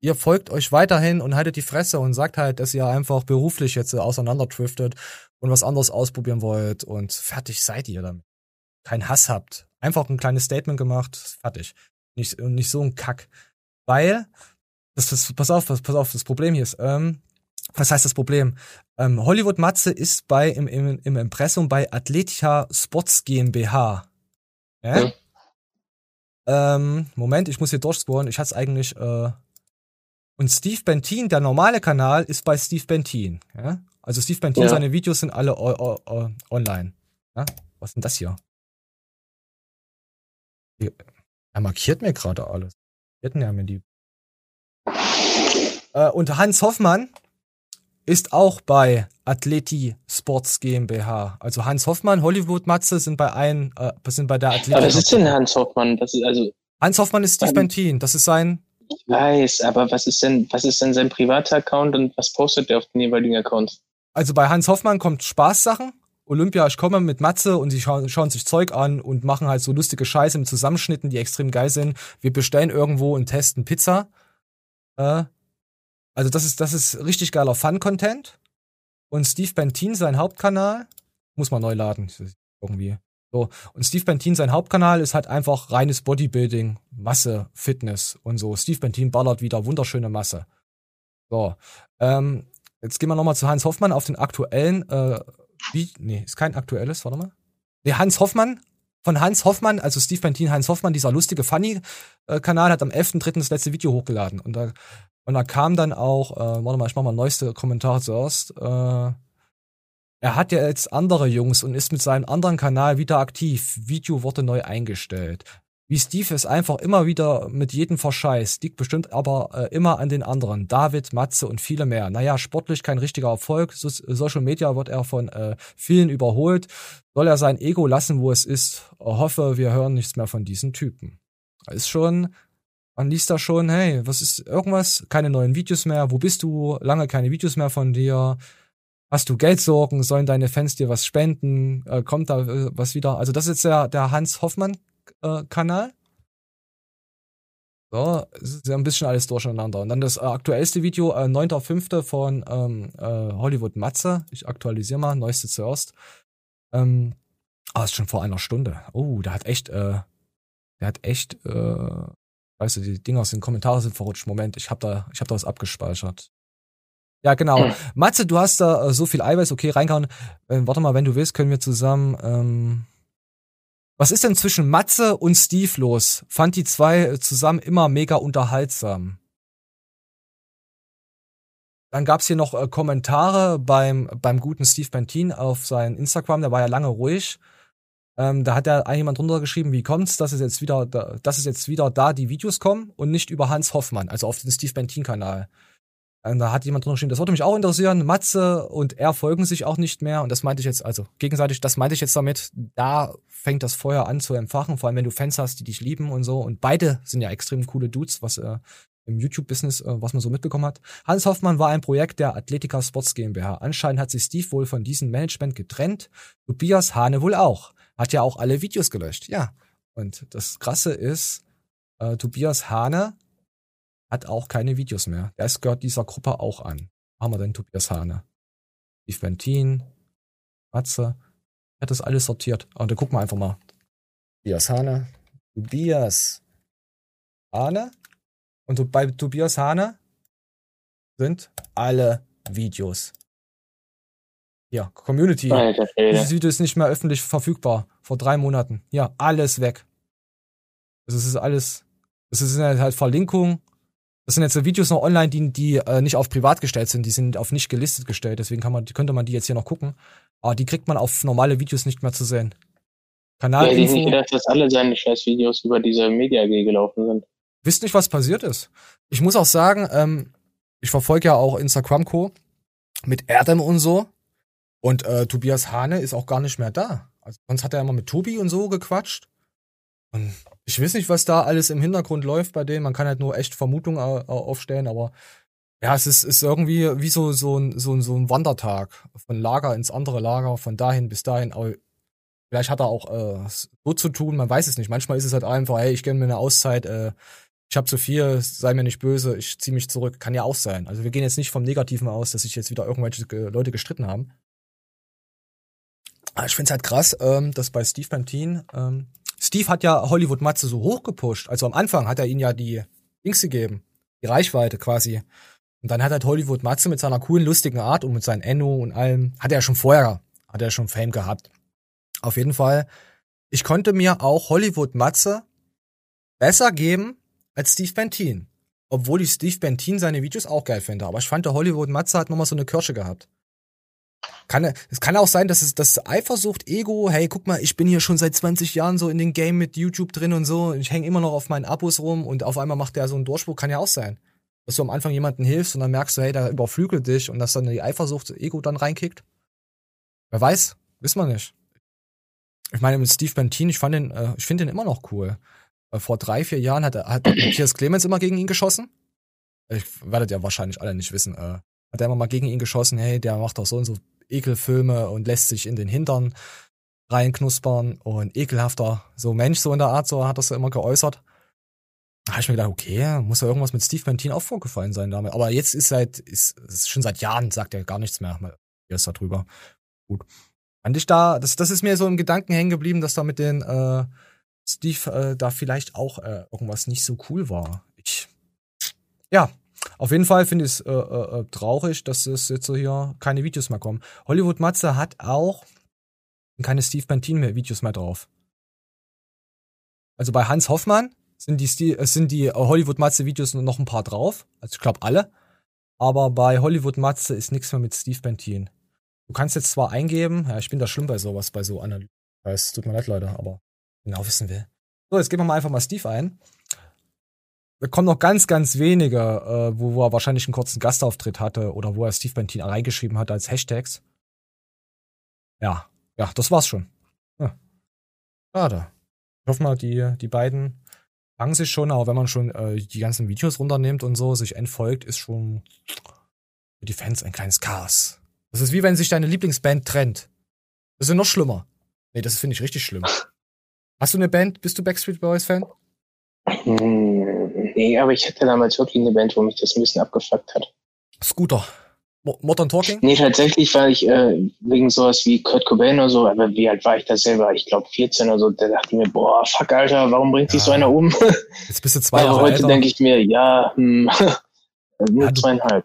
Ihr folgt euch weiterhin und haltet die Fresse und sagt halt, dass ihr einfach beruflich jetzt äh, auseinanderdriftet und was anderes ausprobieren wollt und fertig seid ihr damit. Kein Hass habt. Einfach ein kleines Statement gemacht, fertig. Nicht, nicht so ein Kack. Weil, das, das, pass auf, pass auf, das Problem hier ist, ähm, was heißt das Problem? Ähm, Hollywood Matze ist bei im, im, im Impressum bei Athletica Sports GmbH. Ja? Ja. Ähm, Moment, ich muss hier durchscrollen. Ich hatte es eigentlich. Äh, und Steve Bentin, der normale Kanal, ist bei Steve Bentin. Ja? Also Steve Bentin, Ja. seine Videos sind alle online. Ja? Was ist denn das hier? Hier- Er markiert mir gerade alles. Hätten ja mir die. Äh, und Hans Hoffmann ist auch bei Athleti Sports GmbH. Also Hans Hoffmann, Hollywood Matze sind bei ein, äh, sind bei der Athleti. Aber was ist denn Hans Hoffmann? Das ist also, Hans Hoffmann ist Steve Ähm, Bentin. Das ist sein. ich weiß, aber was ist denn, was ist denn sein privater Account und was postet der auf den jeweiligen Accounts? Also bei Hans Hoffmann kommt Spaßsachen. Olympia, ich komme mit Matze und sie schauen, schauen sich Zeug an und machen halt so lustige Scheiße mit Zusammenschnitten, die extrem geil sind. Wir bestellen irgendwo und testen Pizza. Äh, also das ist, das ist richtig geiler Fun-Content. Und Steve Bentin, sein Hauptkanal, muss man neu laden, irgendwie. So. Und Steve Bentin, sein Hauptkanal ist halt einfach reines Bodybuilding, Masse, Fitness und so. Steve Bentin ballert wieder wunderschöne Masse. So. Ähm, jetzt gehen wir nochmal zu Hans Hoffmann auf den aktuellen, äh, wie, nee, ist kein aktuelles, warte mal. Nee, Hans Hoffmann, von Hans Hoffmann, also Steve Bentin, Hans Hoffmann, dieser lustige Funny-Kanal, hat am 11.3. das letzte Video hochgeladen. Und da, und da kam dann auch, äh, warte mal, ich mach mal neueste Kommentare zuerst, äh, er hat ja jetzt andere Jungs und ist mit seinem anderen Kanal wieder aktiv. Video wurde neu eingestellt. wie Steve es einfach immer wieder mit jedem verscheißt, liegt bestimmt aber äh, immer an den anderen. David, Matze und viele mehr. Naja, sportlich kein richtiger Erfolg. So, Social Media wird er von äh, vielen überholt. Soll er sein Ego lassen, wo es ist? Hoffe, wir hören nichts mehr von diesen Typen. Ist schon, man liest da schon, hey, was ist irgendwas? Keine neuen Videos mehr. Wo bist du? Lange keine Videos mehr von dir. Hast du Geldsorgen? Sollen deine Fans dir was spenden? Äh, kommt da äh, was wieder? Also das ist jetzt der, der Hans Hoffmann äh, Kanal. So, ist ja ein bisschen alles durcheinander. Und dann das äh, aktuellste Video, äh, 9.5. von ähm, äh, Hollywood Matze. Ich aktualisiere mal, neueste zuerst. Ähm, ah, ist schon vor einer Stunde. Oh, der hat echt, äh, der hat echt, äh, weißt du, die Dinger sind, Kommentare sind verrutscht. Moment, ich hab da, ich hab da was abgespeichert. Ja, genau. Matze, du hast da äh, so viel Eiweiß, okay, reingehauen. Äh, warte mal, wenn du willst, können wir zusammen, ähm, was ist denn zwischen Matze und Steve los? Fand die zwei zusammen immer mega unterhaltsam. Dann gab's hier noch äh, Kommentare beim, beim guten Steve Bentin auf sein Instagram, der war ja lange ruhig. Ähm, da hat ja jemand drunter geschrieben, wie kommt's, dass es jetzt wieder, dass es jetzt wieder da die Videos kommen und nicht über Hans Hoffmann, also auf den Steve Bentin Kanal. Und da hat jemand drunter geschrieben, das würde mich auch interessieren. Matze und er folgen sich auch nicht mehr. Und das meinte ich jetzt, also gegenseitig, das meinte ich jetzt damit. Da fängt das Feuer an zu entfachen, vor allem wenn du Fans hast, die dich lieben und so. Und beide sind ja extrem coole Dudes, was äh, im YouTube-Business, äh, was man so mitbekommen hat. Hans Hoffmann war ein Projekt der Athletica Sports GmbH. Anscheinend hat sich Steve wohl von diesem Management getrennt. Tobias Hane wohl auch. Hat ja auch alle Videos gelöscht. Ja. Und das Krasse ist, äh, Tobias Hane hat auch keine Videos mehr. Der gehört dieser Gruppe auch an. Haben wir denn Tobias Hane? Steve Bentin, Matze. Hat das alles sortiert. Und dann gucken wir einfach mal. Tobias Hane. Tobias Hane. Und bei Tobias Hane sind alle Videos. Ja, Community. Dieses Video ist nicht mehr öffentlich verfügbar. Vor drei Monaten. Ja, alles weg. Also es ist alles, es ist halt Verlinkung das sind jetzt so Videos noch online, die, die äh, nicht auf privat gestellt sind, die sind auf nicht gelistet gestellt, deswegen kann man, könnte man die jetzt hier noch gucken. Aber die kriegt man auf normale Videos nicht mehr zu sehen. Kanal. Ja, ich nicht gedacht, dass alle seine scheiß Videos über diese Media AG gelaufen sind. Wisst nicht, was passiert ist. Ich muss auch sagen, ähm, ich verfolge ja auch Instagram Co. mit Erdem und so. Und äh, Tobias Hane ist auch gar nicht mehr da. Also sonst hat er immer mit Tobi und so gequatscht. Und ich weiß nicht, was da alles im Hintergrund läuft bei denen. Man kann halt nur echt Vermutungen aufstellen, aber ja, es ist, ist irgendwie wie so, so, ein, so, ein, so ein Wandertag. Von Lager ins andere Lager, von dahin bis dahin. Aber vielleicht hat er auch äh, so zu tun, man weiß es nicht. Manchmal ist es halt einfach, hey, ich gönne mir eine Auszeit, äh, ich habe zu viel, sei mir nicht böse, ich ziehe mich zurück. Kann ja auch sein. Also wir gehen jetzt nicht vom Negativen aus, dass sich jetzt wieder irgendwelche Leute gestritten haben. Aber ich finde es halt krass, ähm, dass bei Steve Pantin ähm, Steve hat ja Hollywood Matze so hochgepusht. Also am Anfang hat er ihnen ja die Dings gegeben. Die Reichweite quasi. Und dann hat halt Hollywood Matze mit seiner coolen, lustigen Art und mit seinem Enno und allem, hat er schon vorher, hat er schon Fame gehabt. Auf jeden Fall. Ich konnte mir auch Hollywood Matze besser geben als Steve Bentin. Obwohl ich Steve Bentin seine Videos auch geil finde. Aber ich fand, der Hollywood Matze hat nochmal so eine Kirsche gehabt. Kann, es kann auch sein, dass es das Eifersucht, Ego, hey, guck mal, ich bin hier schon seit 20 Jahren so in den Game mit YouTube drin und so, ich hänge immer noch auf meinen Abos rum und auf einmal macht der so einen Durchbruch, kann ja auch sein. Dass du am Anfang jemanden hilfst und dann merkst du, hey, der überflügelt dich und dass dann die Eifersucht, Ego dann reinkickt. Wer weiß, wissen wir nicht. Ich meine, mit Steve Bentin, ich fand den, äh, ich finde den immer noch cool. Äh, vor drei, vier Jahren hat, hat Matthias Clemens immer gegen ihn geschossen. Ich werdet ja wahrscheinlich alle nicht wissen. Äh, hat er immer mal gegen ihn geschossen, hey, der macht doch so und so Ekelfilme und lässt sich in den Hintern reinknuspern und ekelhafter so Mensch, so in der Art, so hat das immer geäußert. Da habe ich mir gedacht, okay, muss ja irgendwas mit Steve Bentin auch vorgefallen sein damit. Aber jetzt ist seit, ist, ist schon seit Jahren sagt er gar nichts mehr. Hier ist da drüber. Gut. Fand ich da, das, das ist mir so im Gedanken hängen geblieben, dass da mit den äh, Steve äh, da vielleicht auch äh, irgendwas nicht so cool war. Ich, ja, auf jeden Fall finde ich es äh, äh, äh, traurig, dass es jetzt so hier keine Videos mehr kommen. Hollywood Matze hat auch keine Steve Pantin mehr Videos mehr drauf. Also bei Hans Hoffmann sind die, äh, sind die Hollywood Matze Videos noch ein paar drauf. Also ich glaube alle. Aber bei Hollywood Matze ist nichts mehr mit Steve Pantin. Du kannst jetzt zwar eingeben, ja, ich bin da schlimm bei sowas, bei so Analysen. Es tut mir leid, Leute, aber genau wissen will. So, jetzt geben wir mal einfach mal Steve ein. Da kommen noch ganz, ganz wenige, äh, wo, wo er wahrscheinlich einen kurzen Gastauftritt hatte oder wo er Steve Bentin reingeschrieben hat als Hashtags. Ja, ja, das war's schon. Ja. Schade. Ich hoffe mal, die, die beiden fangen sich schon, aber wenn man schon äh, die ganzen Videos runternimmt und so, sich entfolgt, ist schon für die Fans ein kleines Chaos. Das ist wie wenn sich deine Lieblingsband trennt. Das ist ja noch schlimmer. Nee, das finde ich richtig schlimm. Hast du eine Band? Bist du Backstreet Boys Fan? Nee, aber ich hatte damals wirklich eine Band, wo mich das ein bisschen abgefuckt hat. Scooter. Mo Modern Talking? Nee, tatsächlich war ich äh, wegen sowas wie Kurt Cobain oder so, aber wie alt war ich da selber? Ich glaube 14 oder so, da dachte ich mir, boah, fuck, Alter, warum bringt sich Ja. so einer um? Jetzt bist du zwei aber Jahre heute denke ich mir, ja, hm, nur Ja, zweieinhalb.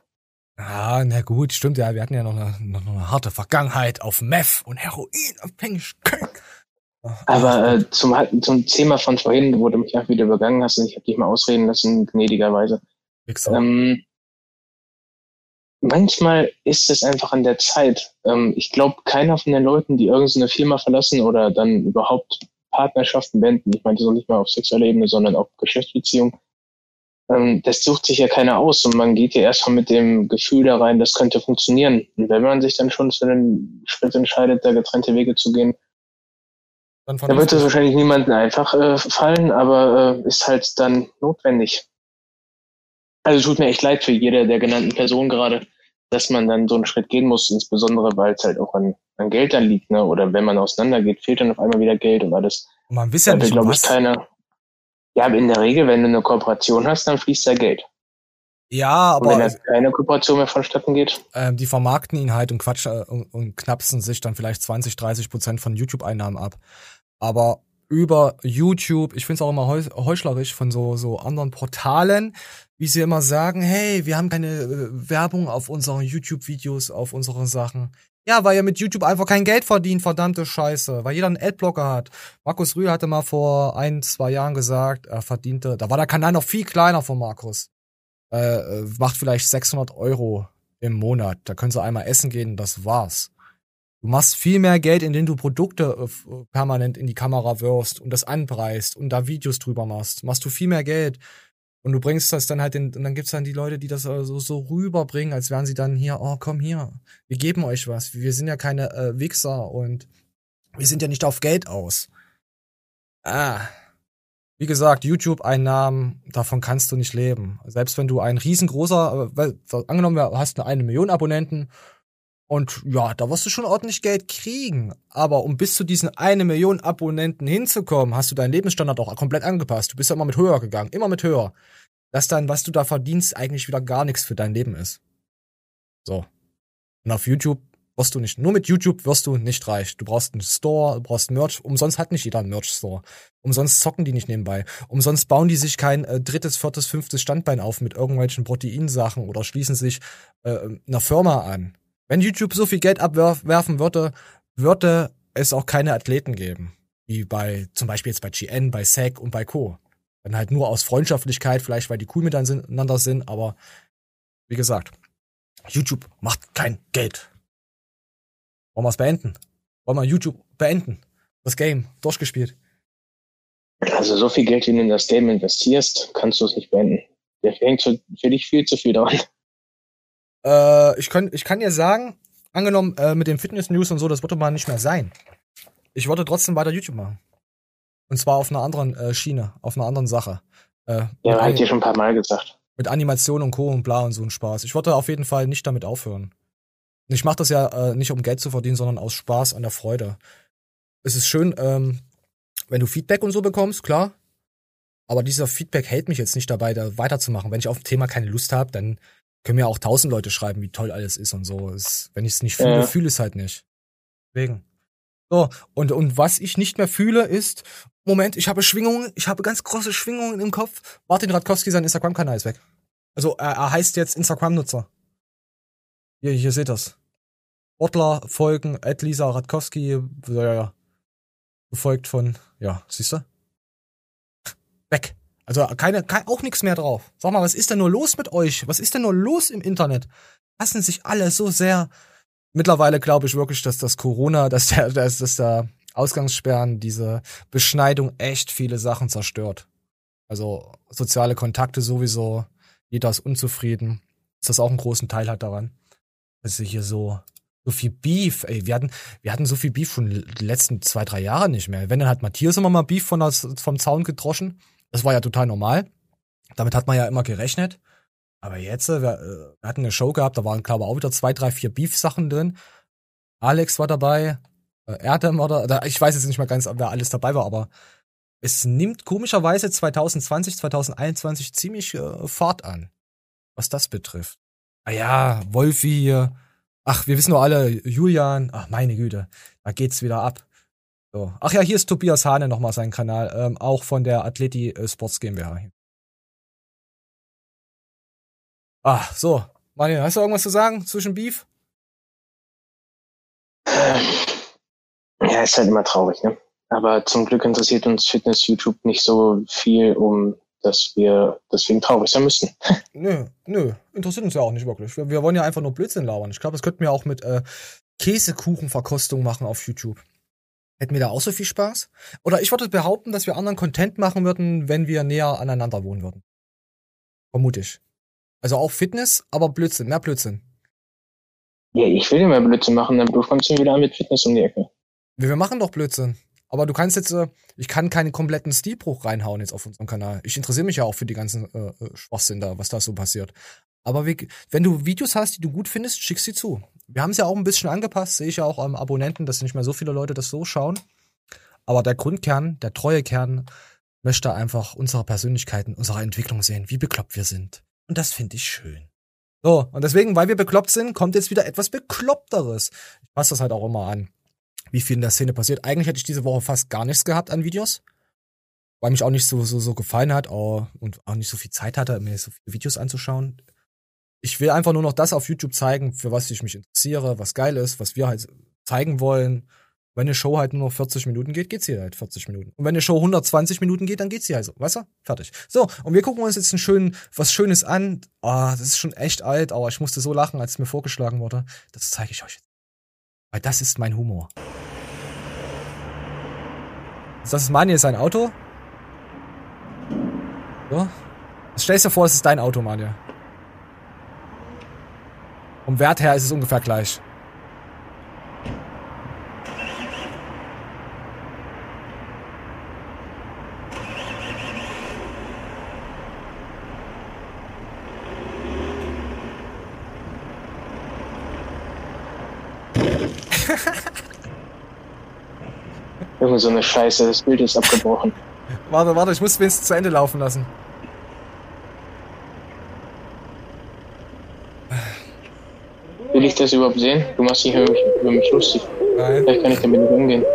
Ah, na gut, stimmt ja. Wir hatten ja noch eine, noch eine harte Vergangenheit auf Meth und Heroinabhängigkeit. Aber äh, zum, zum Thema von vorhin, wo du mich auch wieder übergangen hast, und ich habe dich mal ausreden lassen, gnädigerweise. Ähm, manchmal ist es einfach an der Zeit. Ähm, ich glaube, keiner von den Leuten, die irgendeine Firma verlassen oder dann überhaupt Partnerschaften beenden, ich meinte so nicht mal auf sexueller Ebene, sondern auf Geschäftsbeziehungen, ähm, das sucht sich ja keiner aus und man geht ja erstmal mit dem Gefühl da rein, das könnte funktionieren. Und wenn man sich dann schon für den Schritt entscheidet, da getrennte Vege zu gehen, da wird es wahrscheinlich niemandem einfach äh, fallen, aber äh, ist halt dann notwendig. Also tut mir echt leid für jede der genannten Personen gerade, dass man dann so einen Schritt gehen muss, insbesondere weil es halt auch an, an Geld dann liegt, ne? Oder wenn man auseinandergeht, fehlt dann auf einmal wieder Geld und alles. Und man weiß ja nicht, glaube ich, was. keiner. Ja, aber in der Regel, wenn du eine Kooperation hast, dann fließt da Geld. Ja, Und wenn aber da keine Kooperation mehr vonstatten geht, ähm, die vermarkten ihn halt und quatsch äh, und, und knapsen sich dann vielleicht 20, 30 Prozent von YouTube-Einnahmen ab. Aber über YouTube, ich finde es auch immer heu heuchlerisch von so, so anderen Portalen, wie sie immer sagen, hey, wir haben keine äh, Werbung auf unseren YouTube-Videos, auf unsere Sachen. Ja, weil ihr mit YouTube einfach kein Geld verdient, verdammte Scheiße. Weil jeder einen Adblocker hat. Markus Rühl hatte mal vor ein, zwei Jahren gesagt, er verdiente, da war der Kanal noch viel kleiner von Markus. Äh, äh, macht vielleicht 600 Euro im Monat. Da können sie einmal essen gehen, das war's. Du machst viel mehr Geld, indem du Produkte äh, f- permanent in die Kamera wirfst und das anpreist und da Videos drüber machst. Machst du viel mehr Geld. Und du bringst das dann halt in, und dann gibt's dann die Leute, die das äh, so, so rüberbringen, als wären sie dann hier, oh, komm hier, wir geben euch was. Wir sind ja keine äh, Wichser und wir sind ja nicht auf Geld aus. Ah. Wie gesagt, YouTube-Einnahmen, davon kannst du nicht leben. Selbst wenn du ein riesengroßer, äh, weil, angenommen, du hast eine Million Abonnenten und ja, da wirst du schon ordentlich Geld kriegen. Aber um bis zu diesen eine Million Abonnenten hinzukommen, hast du deinen Lebensstandard auch komplett angepasst. Du bist ja immer mit höher gegangen, immer mit höher. Dass dann, was du da verdienst, eigentlich wieder gar nichts für dein Leben ist. So. Und auf YouTube wirst du nicht, nur mit YouTube wirst du nicht reich. Du brauchst einen Store, du brauchst Merch. Umsonst hat nicht jeder einen Merch-Store. Umsonst zocken die nicht nebenbei. Umsonst bauen die sich kein äh, drittes, viertes, fünftes Standbein auf mit irgendwelchen Proteinsachen oder schließen sich äh, einer Firma an. Wenn YouTube so viel Geld abwerfen würde, würde es auch keine Athleten geben. Wie bei, zum Beispiel jetzt bei GN, bei SAG und bei Co. Dann halt nur aus Freundschaftlichkeit, vielleicht weil die cool miteinander sind, aber wie gesagt, YouTube macht kein Geld. Wollen wir es beenden? Wollen wir YouTube beenden? Das Game durchgespielt. also so viel Geld, wie du in das Game investierst, kannst du es nicht beenden. Der hängt für, dich viel zu viel dran. Äh, ich, kann, ich kann dir sagen, angenommen äh, mit den Fitness-News und so, das würde mal nicht mehr sein. Ich würde trotzdem weiter YouTube machen. Und zwar auf einer anderen äh, Schiene, auf einer anderen Sache. Äh, Ja, hab ich dir schon ein paar Mal gesagt. mit Animation und Co. und bla und so ein Spaß. Ich würde auf jeden Fall nicht damit aufhören. Ich mache das ja äh, nicht, um Geld zu verdienen, sondern aus Spaß an der Freude. Es ist schön, ähm, wenn du Feedback und so bekommst, klar. Aber dieser Feedback hält mich jetzt nicht dabei, da weiterzumachen. Wenn ich auf ein Thema keine Lust habe, dann können mir auch tausend Leute schreiben, wie toll alles ist und so. Es, wenn ich es nicht fühle, Ja. fühle ich es halt nicht. Deswegen. So, und, und was ich nicht mehr fühle, ist, Moment, ich habe Schwingungen, ich habe ganz große Schwingungen im Kopf. Martin Radkowski, sein Instagram-Kanal ist weg. Also er, er heißt jetzt Instagram-Nutzer. Hier, hier seht das. Sportler folgen, Ed Lisa Radkowski, ja, ja. Gefolgt von, ja, siehst du? Weg. Also keine, kein, auch nichts mehr drauf. Sag mal, was ist denn nur los mit euch? Was ist denn nur los im Internet? Hassen sich alle so sehr. Mittlerweile glaube ich wirklich, dass das Corona, dass der, dass, dass der Ausgangssperren, diese Beschneidung echt viele Sachen zerstört. Also soziale Kontakte sowieso, jeder ist unzufrieden. Ist das auch einen großen Teil hat daran. Dass sie hier so, so viel Beef, ey, wir hatten, wir hatten so viel Beef schon die letzten zwei, drei Jahre nicht mehr. Wenn, dann hat Matthias immer mal Beef von das, vom Zaun gedroschen. Das war ja total normal. Damit hat man ja immer gerechnet. Aber jetzt, äh, wir, äh, wir hatten eine Show gehabt, da waren, glaube ich, auch wieder zwei, drei, vier Beef-Sachen drin. Alex war dabei, äh, Erdem war da, ich weiß jetzt nicht mehr ganz, wer alles dabei war, aber es nimmt komischerweise 2020, 2021 ziemlich äh, Fahrt an, was das betrifft. Ah ja, Wolfi hier. Ach, wir wissen doch alle, Julian. Ach, meine Güte, da geht's wieder ab. So. Ach ja, hier ist Tobias Hane nochmal sein Kanal, ähm, auch von der Athleti äh, Sports GmbH. Ah, so. Manuel, hast du irgendwas zu sagen zwischen Beef? Ja, ist halt immer traurig, ne? Aber zum Glück interessiert uns Fitness YouTube nicht so viel, um dass wir deswegen traurig sein müssen. Nö, nö, interessiert uns ja auch nicht wirklich. Wir, wir wollen ja einfach nur Blödsinn labern. Ich glaube, das könnten wir auch mit äh, Käsekuchenverkostung machen auf YouTube. Hätten wir da auch so viel Spaß? Oder ich würde behaupten, dass wir anderen Content machen würden, wenn wir näher aneinander wohnen würden. Vermute ich. Also auch Fitness, aber Blödsinn, mehr Blödsinn. Ja, ich will ja mehr Blödsinn machen, dann kommst du wieder mit Fitness um die Ecke. Wir machen doch Blödsinn. Aber du kannst jetzt, äh, ich kann keinen kompletten Stilbruch reinhauen jetzt auf unserem Kanal. Ich interessiere mich ja auch für die ganzen äh, äh, Schwachsinn da, was da so passiert. Aber wenn du Videos hast, die du gut findest, schick sie zu. Wir haben es ja auch ein bisschen angepasst, sehe ich ja auch am Abonnenten, dass nicht mehr so viele Leute das so schauen. Aber der Grundkern, der treue Kern, möchte einfach unsere Persönlichkeiten, unsere Entwicklung sehen, wie bekloppt wir sind. Und das finde ich schön. So, und deswegen, weil wir bekloppt sind, kommt jetzt wieder etwas Bekloppteres. Ich passe das halt auch immer an, wie viel in der Szene passiert. Eigentlich hätte ich diese Woche fast gar nichts gehabt an Videos, weil mich auch nicht so, so, so gefallen hat oh, und auch nicht so viel Zeit hatte, mir so viele Videos anzuschauen. Ich will einfach nur noch das auf YouTube zeigen, für was ich mich interessiere, was geil ist, was wir halt zeigen wollen. Wenn eine Show halt nur noch 40 Minuten geht, geht sie halt 40 Minuten. Und wenn eine Show 120 Minuten geht, dann geht sie halt so. Weißt du? Fertig. So, und wir gucken uns jetzt ein schön, was Schönes an. Ah, oh, das ist schon echt alt, aber ich musste so lachen, als es mir vorgeschlagen wurde. Das zeige ich euch jetzt. Weil das ist mein Humor. Das ist Mani, sein Auto. So. Stellst dir vor, es ist dein Auto, Manja. Vom Wert her ist es ungefähr gleich. Junge, so eine Scheiße, das Bild ist abgebrochen. Warte, warte, ich muss es wenigstens zu Ende laufen lassen. Will ich das überhaupt sehen? Du machst dich über mich, über mich lustig. Nein. Vielleicht kann ich damit nicht umgehen.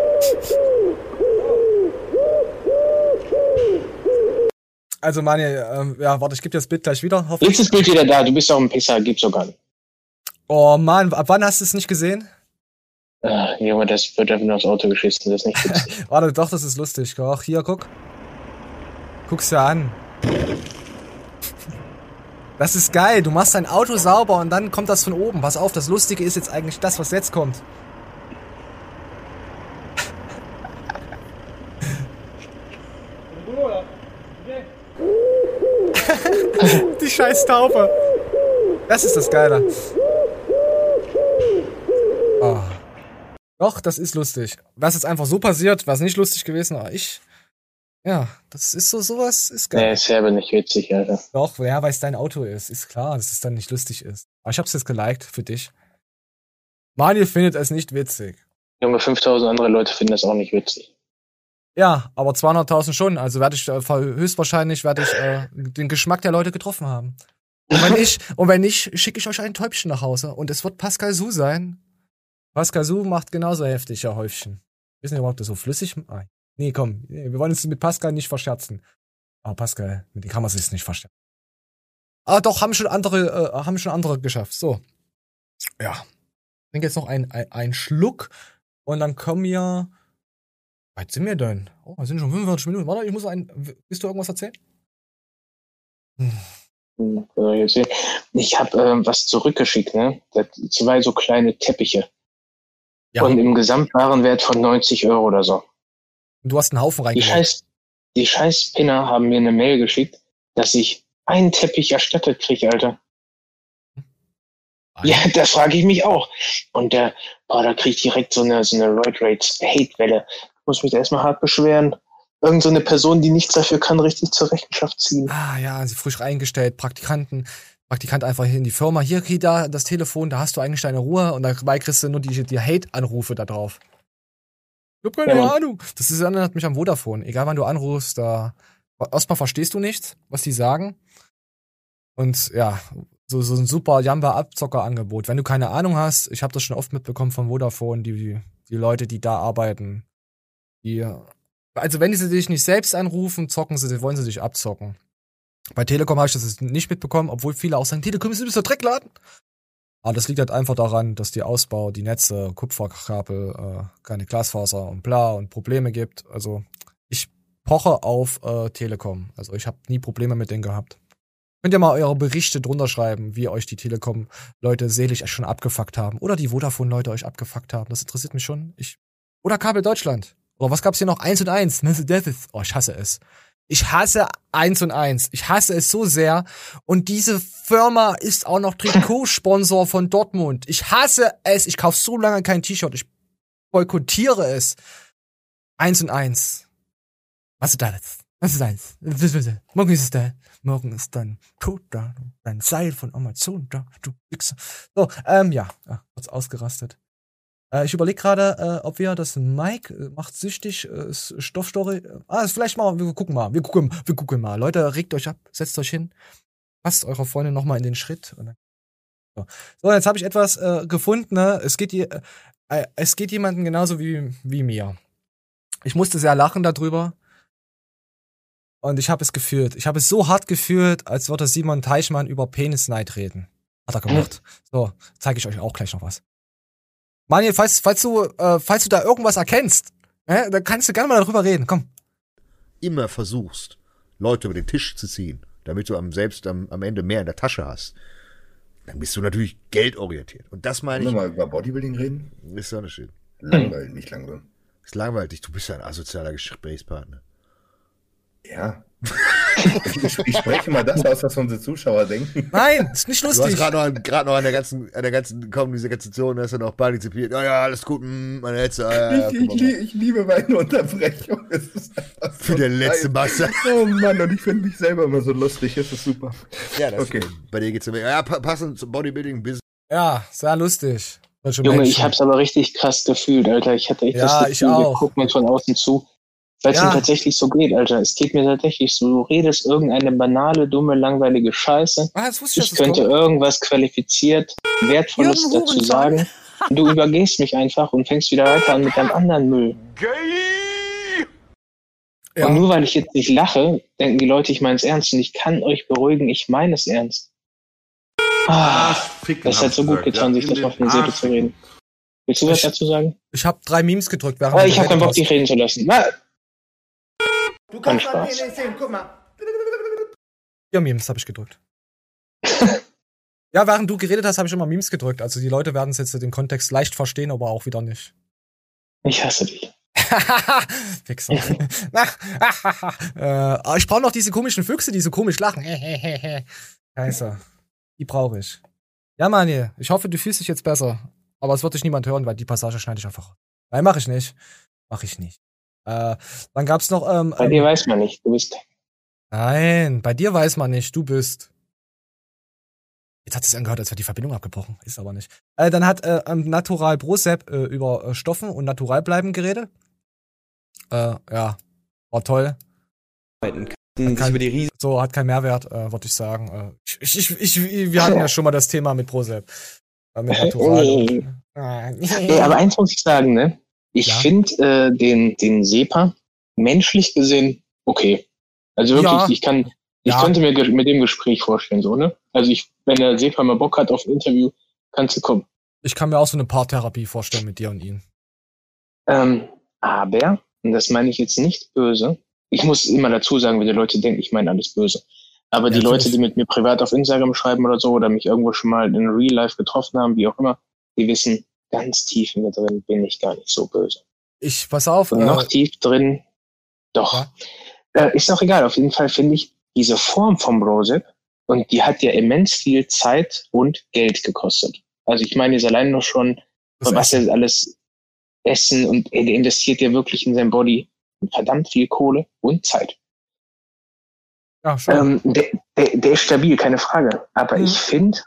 Also, Manuel, ähm, ja, warte, ich gebe dir das Bild gleich wieder. Jetzt ist das Bild wieder da, du bist auch ein Pisser, gibt's doch gar nicht. Oh Mann, ab wann hast du es nicht gesehen? Ah, Junge, das wird einfach nur aufs Auto geschissen, das ist nicht witzig. Warte, doch, das ist lustig. Ach, hier, guck. Guck's dir an. Das ist geil. Du machst dein Auto sauber und dann kommt das von oben. Pass auf, das Lustige ist jetzt eigentlich das, was jetzt kommt. Die scheiß Taufe. Das ist das Geile. Oh. Doch, das ist lustig. Was jetzt einfach so passiert, was nicht lustig gewesen, aber ich. Ja, das ist so, sowas ist geil. Nee, ist selber nicht witzig, Alter. Doch, ja, weil es dein Auto ist. Ist klar, dass es dann nicht lustig ist. Aber ich hab's jetzt geliked für dich. Manuel findet es nicht witzig. Junge, 5000 andere Leute finden das auch nicht witzig. Ja, aber 200.000 schon. Also werde ich äh, höchstwahrscheinlich werde ich äh, den Geschmack der Leute getroffen haben. Und wenn ich und wenn nicht, schicke ich euch ein Täubchen nach Hause und es wird Pascal Su sein. Pascal Su macht genauso heftig, ja Häufchen. Wissen ihr überhaupt, das so flüssig? Ah, nee, komm, wir wollen uns mit Pascal nicht verscherzen. Aber Pascal, mit dem kann man sich nicht verstehen. Ah, doch, haben schon andere, äh, haben schon andere geschafft. So. Ja. Ich trinke jetzt noch einen ein Schluck und dann kommen wir. Weit sind wir denn? Oh, wir sind schon 45 Minuten. Warte, ich muss ein. Willst du irgendwas erzählen? Hm. Ich habe ähm, was zurückgeschickt, ne? Zwei so kleine Teppiche. Ja. Und im Gesamtwarenwert von 90 Euro oder so. Und du hast einen Haufen Die reingelegt. scheiß, die scheiß Pinner haben mir eine Mail geschickt, dass ich einen Teppich erstattet kriege, Alter. Ja, das frage ich mich auch. Und der, boah, da kriege ich direkt so eine, so eine Roid Rates Hate-Welle. Muss mich da erstmal hart beschweren. Irgend so eine Person, die nichts dafür kann, richtig zur Rechenschaft ziehen. Ah ja, sie frisch eingestellt, Praktikanten, Praktikant einfach hier in die Firma, hier krieg da das Telefon, da hast du eigentlich deine Ruhe und dabei kriegst du nur die, die Hate-Anrufe da drauf. Ich hab keine Ja. Ahnung. Das ist, erinnert mich am Vodafone. Egal wann du anrufst, da erstmal verstehst du nichts, was die sagen. Und ja, so, so ein super Jamba-Abzocker-Angebot. Wenn du keine Ahnung hast, ich habe das schon oft mitbekommen von Vodafone, die, die Leute, die da arbeiten, die also wenn sie dich nicht selbst anrufen, zocken sie, wollen sie dich abzocken. Bei Telekom habe ich das nicht mitbekommen, obwohl viele auch sagen, Telekom ist der Dreckladen. Aber das liegt halt einfach daran, dass die Ausbau, die Netze, Kupferkabel, äh, keine Glasfaser und bla und Probleme gibt. Also ich poche auf äh, Telekom. Also ich habe nie Probleme mit denen gehabt. Könnt ihr mal eure Berichte drunter schreiben, wie euch die Telekom-Leute selig schon abgefuckt haben. Oder die Vodafone-Leute euch abgefuckt haben. Das interessiert mich schon. Ich oder Kabel Deutschland. Oder was gab's hier noch? Eins und eins. Oh, ich hasse es. Ich hasse eins und eins. Ich hasse es so sehr. Und diese Firma ist auch noch Trikotsponsor von Dortmund. Ich hasse es. Ich kaufe so lange kein T-Shirt. Ich boykottiere es. Eins und eins. Was ist das? Was ist eins? Morgen ist es da. Morgen ist dein Tod da. Dein Seil von Amazon da. Du Wichser. So, ähm, ja. ja kurz ausgerastet. Äh, ich überlege gerade, äh, ob wir das Mike äh, macht süchtig äh, Stoffstory. Ah, vielleicht mal. Wir gucken mal. Wir gucken, wir gucken mal. Leute, regt euch ab, setzt euch hin, passt eurer Freundin noch mal in den Schritt. Und dann, so. so, jetzt habe ich etwas äh, gefunden. Ne? Es geht je, äh, es geht jemandem genauso wie wie mir. Ich musste sehr lachen darüber. Und ich habe es gefühlt. Ich habe es so hart gefühlt, als würde Simon Teichmann über Penisneid reden. Hat er gemacht. So, zeige ich euch auch gleich noch was. Manuel, falls, falls du, äh, falls du da irgendwas erkennst, äh, dann kannst du gerne mal darüber reden. Komm. immer versuchst, Leute über den Tisch zu ziehen, damit du am, selbst am, am Ende mehr in der Tasche hast, dann bist du natürlich geldorientiert. Und das meine Wollen wir ich, mal über Bodybuilding reden? ist so eine Shit. Langweilig, nicht langsam. Ist langweilig, du bist ja ein asozialer Gesprächspartner. Ja. Ich, ich spreche mal das aus, was unsere Zuschauer denken. Nein, ist nicht Du hast lustig. gerade noch, an- gerade noch an der ganzen, an der ganzen Kommunikation, hast du noch partizipiert. Ja, ja, alles gut, mm, meine letzte, ah, ja, ja, Ich, guck ich, ich liebe meine Unterbrechung. Ist so Für den letzten geil. Bastard. Oh Mann, und ich finde mich selber immer so lustig. Es ist super. Ja, das Okay. bei dir geht's immer. Ja, pa- passend zum Bodybuilding, Business. Ja, sehr lustig. Junge, Menschen. ich hab's aber richtig krass gefühlt, Alter. Ich hatte echt Ja, das ich Gefühl, wir auch. gucken uns von außen zu. Weil es Ja. mir tatsächlich so geht, Alter. Es geht mir tatsächlich so. Du redest irgendeine banale, dumme, langweilige Scheiße. ah, ich, Ich könnte kommt. irgendwas qualifiziert, Wertvolles Jürgen dazu Hurensohn. sagen. Und du übergehst mich einfach und fängst wieder weiter an mit deinem anderen Müll. Ja. Und nur weil ich jetzt nicht lache, denken die Leute, ich meine es ernst. Und ich kann euch beruhigen, ich meine es ernst. Ah, das hat so gut getan, sich das auf eine Seele zu reden. Willst du was Ich- dazu sagen? Ich habe drei Memes gedrückt, während Aber du ich habe keinen Bock, dich reden zu lassen. Na, Du Kein Spaß. sehen, guck mal. Ja, Memes habe ich gedrückt. ja, während du geredet hast, habe ich immer Memes gedrückt. Also die Leute werden es jetzt den Kontext leicht verstehen, aber auch wieder nicht. ich hasse dich. Wichser. äh, ich brauche noch diese komischen Füchse, die so komisch lachen. Scheiße. Die brauche ich. Ja, Mani, ich hoffe, du fühlst dich jetzt besser. Aber es wird dich niemand hören, weil die Passage schneide ich einfach. Nein, mache ich nicht. Mache ich nicht. Äh, dann gab's noch. Ähm, Bei ähm, dir weiß man nicht. Du bist. Nein, bei dir weiß man nicht, du bist. Jetzt hat es angehört, als wäre die Verbindung abgebrochen. Ist aber nicht. Äh, dann hat äh, ähm, Natural Brosep äh, über äh, Stoffen und Naturalbleiben geredet. Äh, ja, war toll. Riesen So, hat keinen Mehrwert, äh, würde ich sagen. Äh, ich, ich, ich, wir hatten ja schon mal das Thema mit Brosep. Äh, mit Natural. Nee. Ey, aber eins muss ich sagen, ne? Ich Ja. finde äh, den, den SEPA menschlich gesehen okay. Also wirklich, Ja. ich kann, ich Ja. könnte mir mit dem Gespräch vorstellen, so, ne? Also ich, wenn der SEPA mal Bock hat auf ein Interview, kannst du kommen. Ich kann mir auch so eine Paartherapie vorstellen mit dir und ihm. Ähm, aber, und das meine ich jetzt nicht böse, ich muss immer dazu sagen, wenn die Leute denken, ich meine alles böse. Aber die Ja, Leute, natürlich. die mit mir privat auf Instagram schreiben oder so, oder mich irgendwo schon mal in Real Life getroffen haben, wie auch immer, die wissen, ganz tief in mir drin bin ich gar nicht so böse. Ich, pass auf, Und noch äh, tief drin, doch. Ja. Äh, ist auch egal. Auf jeden Fall finde ich diese Form vom Brosep und die hat ja immens viel Zeit und Geld gekostet. Also ich meine jetzt allein noch schon, das was er alles essen und er investiert ja wirklich in sein Body verdammt viel Kohle und Zeit. ja, schon. Ähm, der, der, der ist stabil, keine Frage. Aber Mhm. ich finde,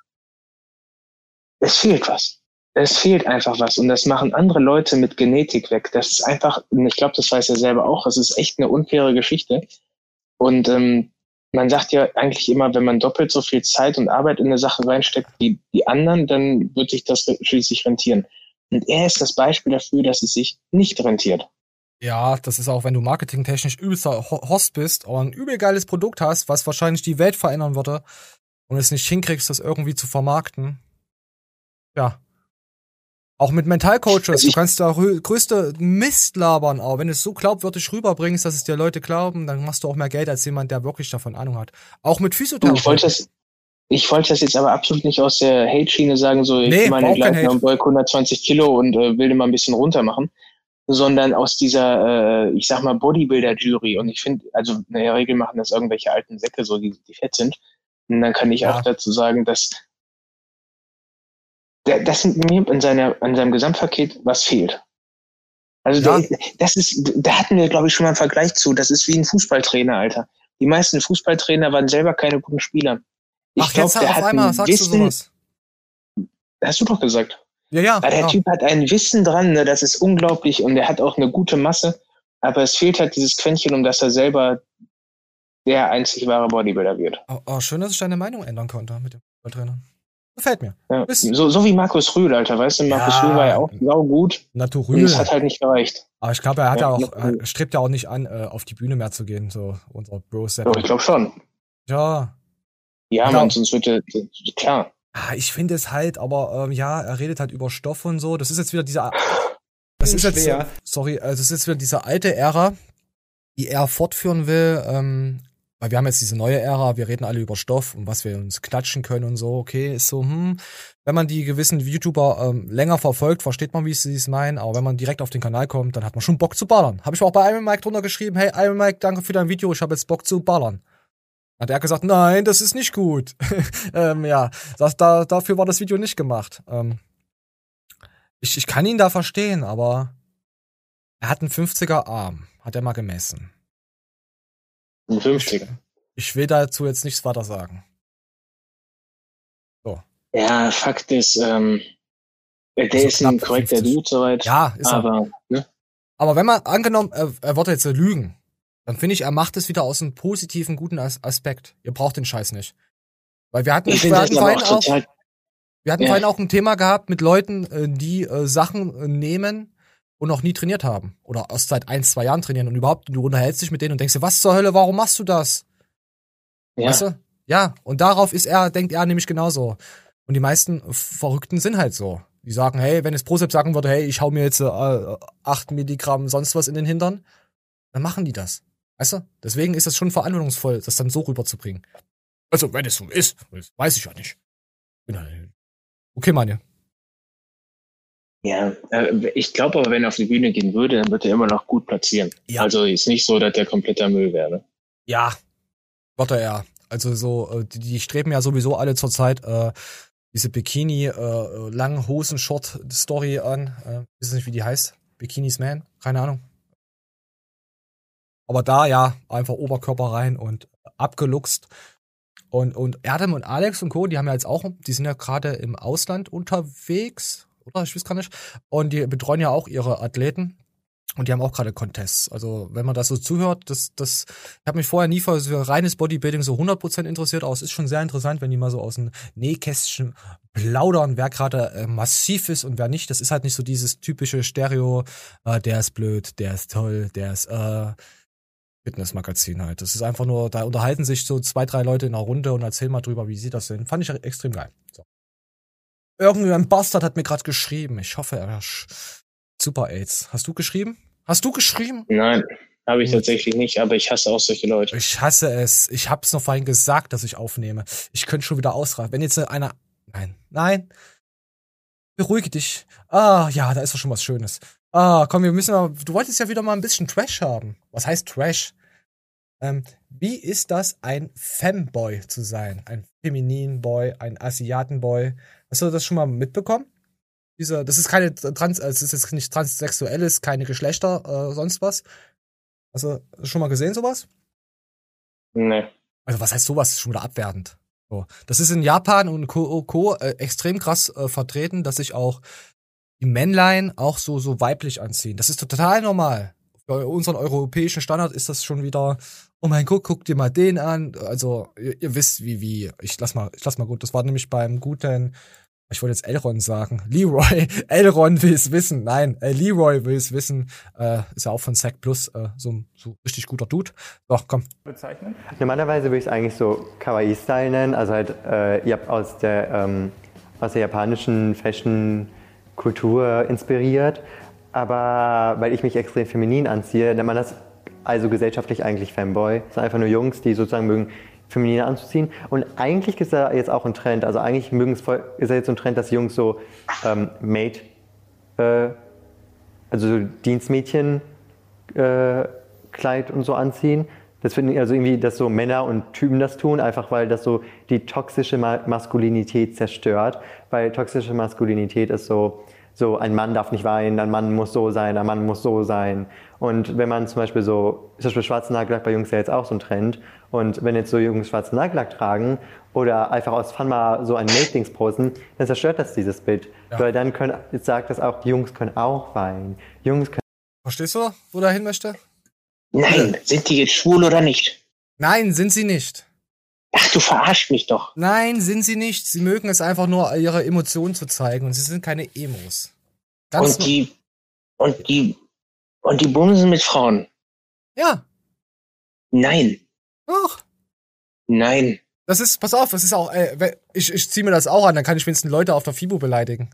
es fehlt was. Es fehlt einfach was. Und das machen andere Leute mit Genetik weg. Das ist einfach, und ich glaube, das weiß er selber auch, es ist echt eine unfaire Geschichte. Und ähm, man sagt ja eigentlich immer, wenn man doppelt so viel Zeit und Arbeit in eine Sache reinsteckt wie die anderen, dann wird sich das schließlich rentieren. Und er ist das Beispiel dafür, dass es sich nicht rentiert. Ja, das ist auch, wenn du marketingtechnisch übelster Ho- Host bist, aber ein übel geiles Produkt hast, was wahrscheinlich die Welt verändern würde und es nicht hinkriegst, das irgendwie zu vermarkten. Ja. Auch mit Mentalcoaches, Also du kannst da rö- größte Mist labern, aber wenn du es so glaubwürdig rüberbringst, dass es dir Leute glauben, dann machst du auch mehr Geld als jemand, der wirklich davon Ahnung hat. Auch mit Und Physiotherapie. ich wollte das, ich wollte das jetzt aber absolut nicht aus der Hate-Schiene sagen, so ich Nee, meine Hate. am Beug 120 Kilo und äh, will den mal ein bisschen runter machen, sondern aus dieser, äh, ich sag mal, Bodybuilder-Jury. Und ich finde, also in der Regel machen das irgendwelche alten Säcke, so die, die fett sind. Und dann kann ich Ja. auch dazu sagen, dass das mir in seiner, in seinem Gesamtpaket was fehlt. Also Ja. der, das ist, da hatten wir, glaube ich, schon mal einen Vergleich zu. Das ist wie ein Fußballtrainer, Alter. Die meisten Fußballtrainer waren selber keine guten Spieler. Ich Ach, glaub, jetzt der auf hat einmal ein sagst du Wissen, sowas. Hast du doch gesagt. Ja, ja. Aber der ja. Typ hat ein Wissen dran, ne, das ist unglaublich und er hat auch eine gute Masse. Aber es fehlt halt dieses Quäntchen, um dass er selber der einzig wahre Bodybuilder wird. Oh, oh, schön, dass ich deine Meinung ändern konnte mit dem Fußballtrainer. Gefällt mir. Ja. So, so wie Markus Rühl, Alter. Weißt du, Markus Ja. Rühl war ja auch sau gut Naturell. es hat halt nicht gereicht. Aber ich glaube, er hat ja, Ja, auch, er strebt ja auch nicht an, äh, auf die Bühne mehr zu gehen, so unser Bro. Aber ich glaube schon. Ja. Ja, Genau. man, sonst wird er, klar. Ich finde es halt, aber ähm, ja, er redet halt über Stoff und so. Das ist jetzt wieder dieser. Das ist jetzt, sorry, also das ist jetzt wieder diese alte Ära, die er fortführen will. Ähm, weil wir haben jetzt diese neue Ära, wir reden alle über Stoff und was wir uns klatschen können und so. Okay, ist so, hm. Wenn man die gewissen YouTuber ähm, länger verfolgt, versteht man, wie sie es meinen. Aber wenn man direkt auf den Kanal kommt, dann hat man schon Bock zu ballern. Habe ich auch bei Iron Mike drunter geschrieben, hey Iron Mike, danke für dein Video, ich habe jetzt Bock zu ballern. Hat er gesagt, nein, das ist nicht gut. ähm, ja, das, da, dafür war das Video nicht gemacht. Ähm, ich, ich kann ihn da verstehen, aber er hat einen 50er Arm, hat er mal gemessen. Ein 50er. Ich will dazu jetzt nichts weiter sagen. Ja, Fakt ist, ähm, der Also ist ein korrekter 50. Dude soweit. Ja, ist er. aber ne? Aber wenn man angenommen, er, er wollte jetzt lügen, dann finde ich, er macht es wieder aus einem positiven, guten As Aspekt. Ihr braucht den Scheiß nicht. Weil wir hatten, ich wir hatten, vorhin auch auch, wir hatten Ja. vorhin auch ein Thema gehabt mit Leuten, äh, die äh, Sachen äh, nehmen und noch nie trainiert haben. Oder erst seit ein, zwei Jahren trainieren und überhaupt, du unterhältst dich mit denen und denkst dir, was zur Hölle, warum machst du das? ja. Weißt du? Ja, und darauf ist er, denkt er nämlich genauso. Und die meisten Verrückten sind halt so. Die sagen, hey, wenn es Proseps sagen würde, hey, ich hau mir jetzt äh, 8 Milligramm sonst was in den Hintern, dann machen die das. Weißt du? Deswegen ist es schon verantwortungsvoll, das dann so rüberzubringen. Also, wenn es so ist, das weiß ich ja nicht. Halt- Okay, Manje. Ja, äh, ich glaube aber, wenn er auf die Bühne gehen würde, dann wird er immer noch gut platzieren. Ja. Also ist nicht so, dass der kompletter Müll wäre. Ja. Warte er. Also so, äh, die, die streben ja sowieso alle zurzeit äh, diese Bikini äh, langen Hosen Short Story an. Äh, weiß nicht, wie die heißt. Bikinis Man, keine Ahnung. Aber da ja einfach Oberkörper rein und abgeluchst. Und und Erdem und Alex und Co, die haben ja jetzt auch, die sind ja gerade im Ausland unterwegs, oder ich weiß gar nicht. Und die betreuen ja auch ihre Athleten. Und die haben auch gerade Contests. Also, wenn man das so zuhört, das, das, ich habe mich vorher nie für, für reines Bodybuilding so 100% interessiert, aber es ist schon sehr interessant, wenn die mal so aus dem Nähkästchen plaudern, wer gerade äh, massiv ist und wer nicht. Das ist halt nicht so dieses typische Stereo, äh, der ist blöd, der ist toll, der ist äh, Fitnessmagazin halt. Das ist einfach nur, da unterhalten sich so zwei, drei Leute in einer Runde und erzählen mal drüber, wie sie das sehen. Fand ich extrem geil. So. Irgendwie ein Bastard hat mir gerade geschrieben. Ich hoffe, er Super AIDS. Hast du geschrieben? Hast du geschrieben? Nein, habe ich Gut. tatsächlich nicht, aber ich hasse auch solche Leute. Ich hasse es. Ich hab's noch vorhin gesagt, dass ich aufnehme. Ich könnte schon wieder ausraten. Wenn jetzt einer. Nein, nein. Beruhige dich. Ah, ja, da ist doch schon was Schönes. Ah, komm, wir müssen mal, du wolltest ja wieder mal ein bisschen Trash haben. Was heißt Trash? Ähm, wie ist das, ein Femboy zu sein? Ein feminin Boy, ein Asiatenboy? Hast du das schon mal mitbekommen? Dieser, das ist keine Trans, also es ist jetzt nicht transsexuelles, keine Geschlechter, äh, sonst was. Hast du schon mal gesehen, sowas? Nee. Also was heißt sowas? Ist schon wieder abwertend. So. Das ist in Japan und Co. Co äh, extrem krass äh, vertreten, dass sich auch die Männlein auch so, so weiblich anziehen. Das ist total normal. Bei unseren europäischen Standard ist das schon wieder, oh mein Gott, guck dir mal den an. Also, ihr, ihr wisst, wie, wie, ich lass mal, ich lass mal gut. Das war nämlich beim guten, ich wollte jetzt Elron sagen. Leroy, Elron will es wissen. Nein, äh, Leroy will es wissen. Äh, ist ja auch von Sack Plus äh, so ein so richtig guter Dude. Doch, komm. bezeichnen? Normalerweise würde ich es eigentlich so Kawaii-Style nennen, also halt äh, ihr habt aus der, ähm, aus der japanischen Fashion-Kultur inspiriert. Aber weil ich mich extrem feminin anziehe, nennt man das also gesellschaftlich eigentlich Fanboy. Das sind einfach nur Jungs, die sozusagen mögen, feminin anzuziehen. Und eigentlich ist da jetzt auch ein Trend, also eigentlich mögen es voll, ist ja jetzt so ein Trend, dass Jungs so ähm, Maid, äh, also so Dienstmädchen äh, Kleid und so anziehen. Das finden also irgendwie, dass so Männer und Typen das tun, einfach weil das so die toxische Ma Maskulinität zerstört. Weil toxische Maskulinität ist so, so ein Mann darf nicht weinen, ein Mann muss so sein, ein Mann muss so sein. Und wenn man zum Beispiel so, zum Beispiel schwarzen Nagellack bei Jungs ja jetzt auch so ein Trend. Und wenn jetzt so Jungs schwarzen Nagellack tragen oder einfach aus Fun mal so ein Mate-Dings posten, dann zerstört das dieses Bild. Ja. Weil dann können, jetzt sagt das auch, die Jungs können auch weinen. Jungs können Verstehst du, wo er hin möchte? Nein, sind die jetzt schwul oder nicht? Nein, sind sie nicht. Ach, du verarscht mich doch. Nein, sind sie nicht. Sie mögen es einfach nur, ihre Emotionen zu zeigen und sie sind keine Emos. Ganz Und die, und die, und die bumsen mit Frauen. Ja, Nein, doch. nein. Das ist, pass auf, das ist auch, äh, ich, ich zieh mir das auch an, dann kann ich wenigstens Leute auf der FIBO beleidigen.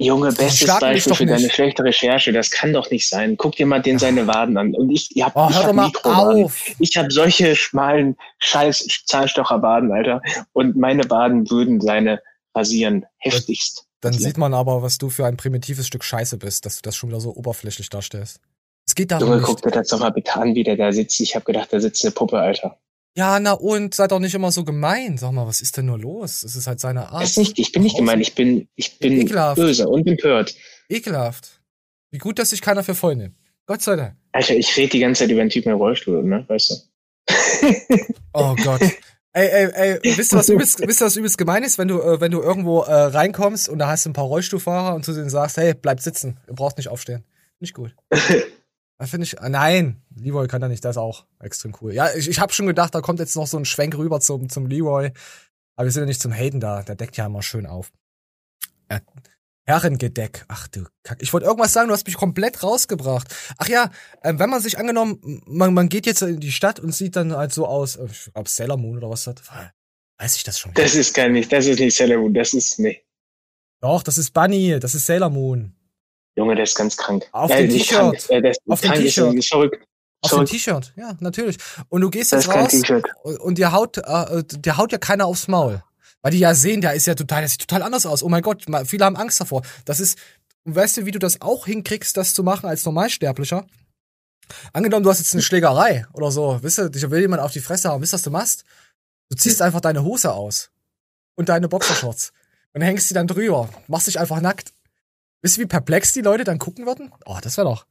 Junge, bestes Beispiel doch für deine nicht. schlechte Recherche. Das kann doch nicht sein. Guck dir mal den seine Waden an. Und ich, ihr habt, Oh, ich hab auf. Ich habe solche schmalen scheiß Zahnstocherbaden, Alter. Und meine Baden würden seine rasieren. Heftigst. Dann sieht man aber, was du für ein primitives Stück Scheiße bist, dass du das schon wieder so oberflächlich darstellst. Es geht darum Junge, guck dir das doch mal bitte an, wie der da sitzt. Ich habe gedacht, da sitzt eine Puppe, Alter. Ja, na und, sei doch nicht immer so gemein. Sag mal, was ist denn nur los? Es ist halt seine Art. Das ist nicht, ich bin nicht gemein, ich bin, ich bin Ekelhaft. böse und empört. Ekelhaft. Wie gut, dass sich keiner für voll nimmt. Gott sei Dank. Alter, ich rede die ganze Zeit über einen Typen im Rollstuhl, ne? Weißt du? Oh Gott. Ey, ey, ey, wisst ihr, was übelst, wisst ihr, was übelst gemein ist, wenn du, äh, wenn du irgendwo äh, reinkommst und da hast du ein paar Rollstuhlfahrer und zu denen sagst, hey, bleib sitzen, ihr braucht nicht aufstehen. Nicht gut. Da finde ich, nein, Leroy kann da nicht, das ist auch extrem cool. Ja, ich, ich habe schon gedacht, da kommt jetzt noch so ein Schwenk rüber zum, zum Leroy. Aber wir sind ja nicht zum Hayden da, der deckt ja immer schön auf. Äh, Herrengedeck. Ach du Kack. Ich wollte irgendwas sagen, du hast mich komplett rausgebracht. Ach ja, ähm, wenn man sich angenommen, man, man geht jetzt in die Stadt und sieht dann halt so aus, äh, ich glaub Sailor Moon oder was das? Weiß ich das schon? Das ist gar nicht, das ist nicht Sailor Moon, das ist, nee. Doch, das ist Bunny, das ist Sailor Moon. Junge, der ist ganz krank. Auf Äh, dem T-Shirt. äh, der ist Auf dem T-Shirt. Verrückt. Auf dem. T-Shirt, ja, natürlich. Und du gehst Das jetzt ist kein raus T-Shirt. und dir haut, äh, dir haut ja keiner aufs Maul. Weil die ja sehen, der ist ja total, der sieht total anders aus. Oh mein Gott, viele haben Angst davor. Das ist, weißt du, wie du das auch hinkriegst, das zu machen als Normalsterblicher? Angenommen, du hast jetzt eine Schlägerei oder so, wisst ihr, dich will jemand auf die Fresse haben, wisst ihr, was du machst? Du ziehst einfach deine Hose aus. Und deine Boxershorts. Und hängst die dann drüber. Machst dich einfach nackt. Wisst ihr, wie perplex die Leute dann gucken würden? Oh, das wäre doch.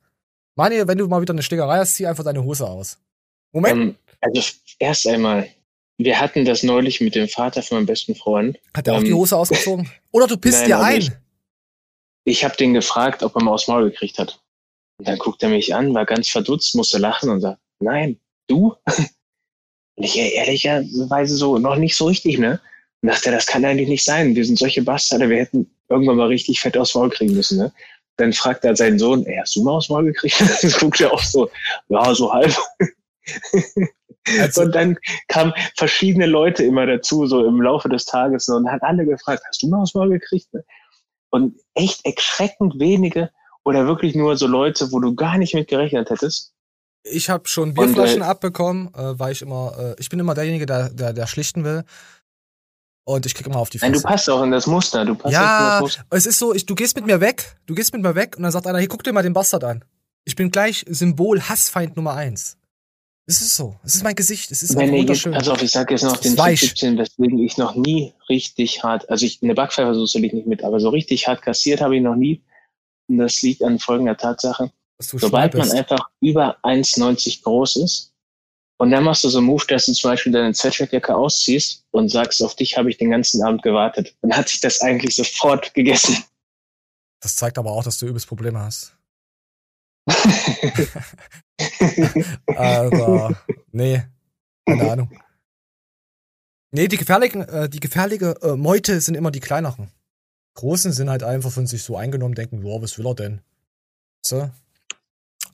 Mani, wenn du mal wieder eine Schlägerei hast, zieh einfach deine Hose aus. Moment. Ähm, also erst einmal, wir hatten das neulich mit dem Vater von meinem besten Freund. Hat er auch ähm, die Hose ausgezogen? Oder du pisst nein, dir auch ein. nicht. Ich habe den gefragt, ob er mal aufs Maul gekriegt hat. Und dann guckt er mich an, war ganz verdutzt, musste lachen und sagt, nein, du? Und ich ehrlicherweise so noch nicht so richtig, ne? Und dachte, das kann eigentlich nicht sein. Wir sind solche Bastarde, wir hätten irgendwann mal richtig fett aufs Maul kriegen müssen, ne? Dann fragt er seinen Sohn, ey, hast du mal aufs Maul gekriegt? Dann guckt er auch so, ja, so halb. Also- und dann kamen verschiedene Leute immer dazu, so im Laufe des Tages, ne, und hat alle gefragt, hast du mal aufs Maul gekriegt? Ne? Und echt erschreckend wenige oder wirklich nur so Leute, wo du gar nicht mit gerechnet hättest. Ich habe schon Und, Bierflaschen äh, abbekommen, äh, weil ich immer, äh, ich bin immer derjenige, der, der, der schlichten will. Und ich krieg immer auf die Nein, du Fresse. passt auch in das Muster. Du passt in Ja, das Muster. es ist so, ich, du gehst mit mir weg, du gehst mit mir weg und dann sagt einer, hier, guck dir mal den Bastard an. Ich bin gleich Symbol Hassfeind Nummer eins. Es ist so. Es ist mein Gesicht. Es ist Wenn ihr jetzt, wunderschön. also ich sage jetzt noch den. Tipp 17, weswegen ich noch nie richtig hart, also ich, eine Backpfeifersoße liegt nicht mit, aber so richtig hart kassiert habe ich noch nie. Und das liegt an folgender Tatsache. Sobald man einfach über 1,90 groß ist und dann machst du so einen Move, dass du zum Beispiel deine Sweatshirtjacke ausziehst und sagst, auf dich habe ich den ganzen Abend gewartet. Dann hat sich das eigentlich sofort gegessen. Das zeigt aber auch, dass du übelst Probleme hast. Also, nee, keine Ahnung. Nee, die gefährlichen, äh, die gefährliche äh, Meute sind immer die kleineren. Großen sind halt einfach von sich so eingenommen, denken, boah, was will er denn? So.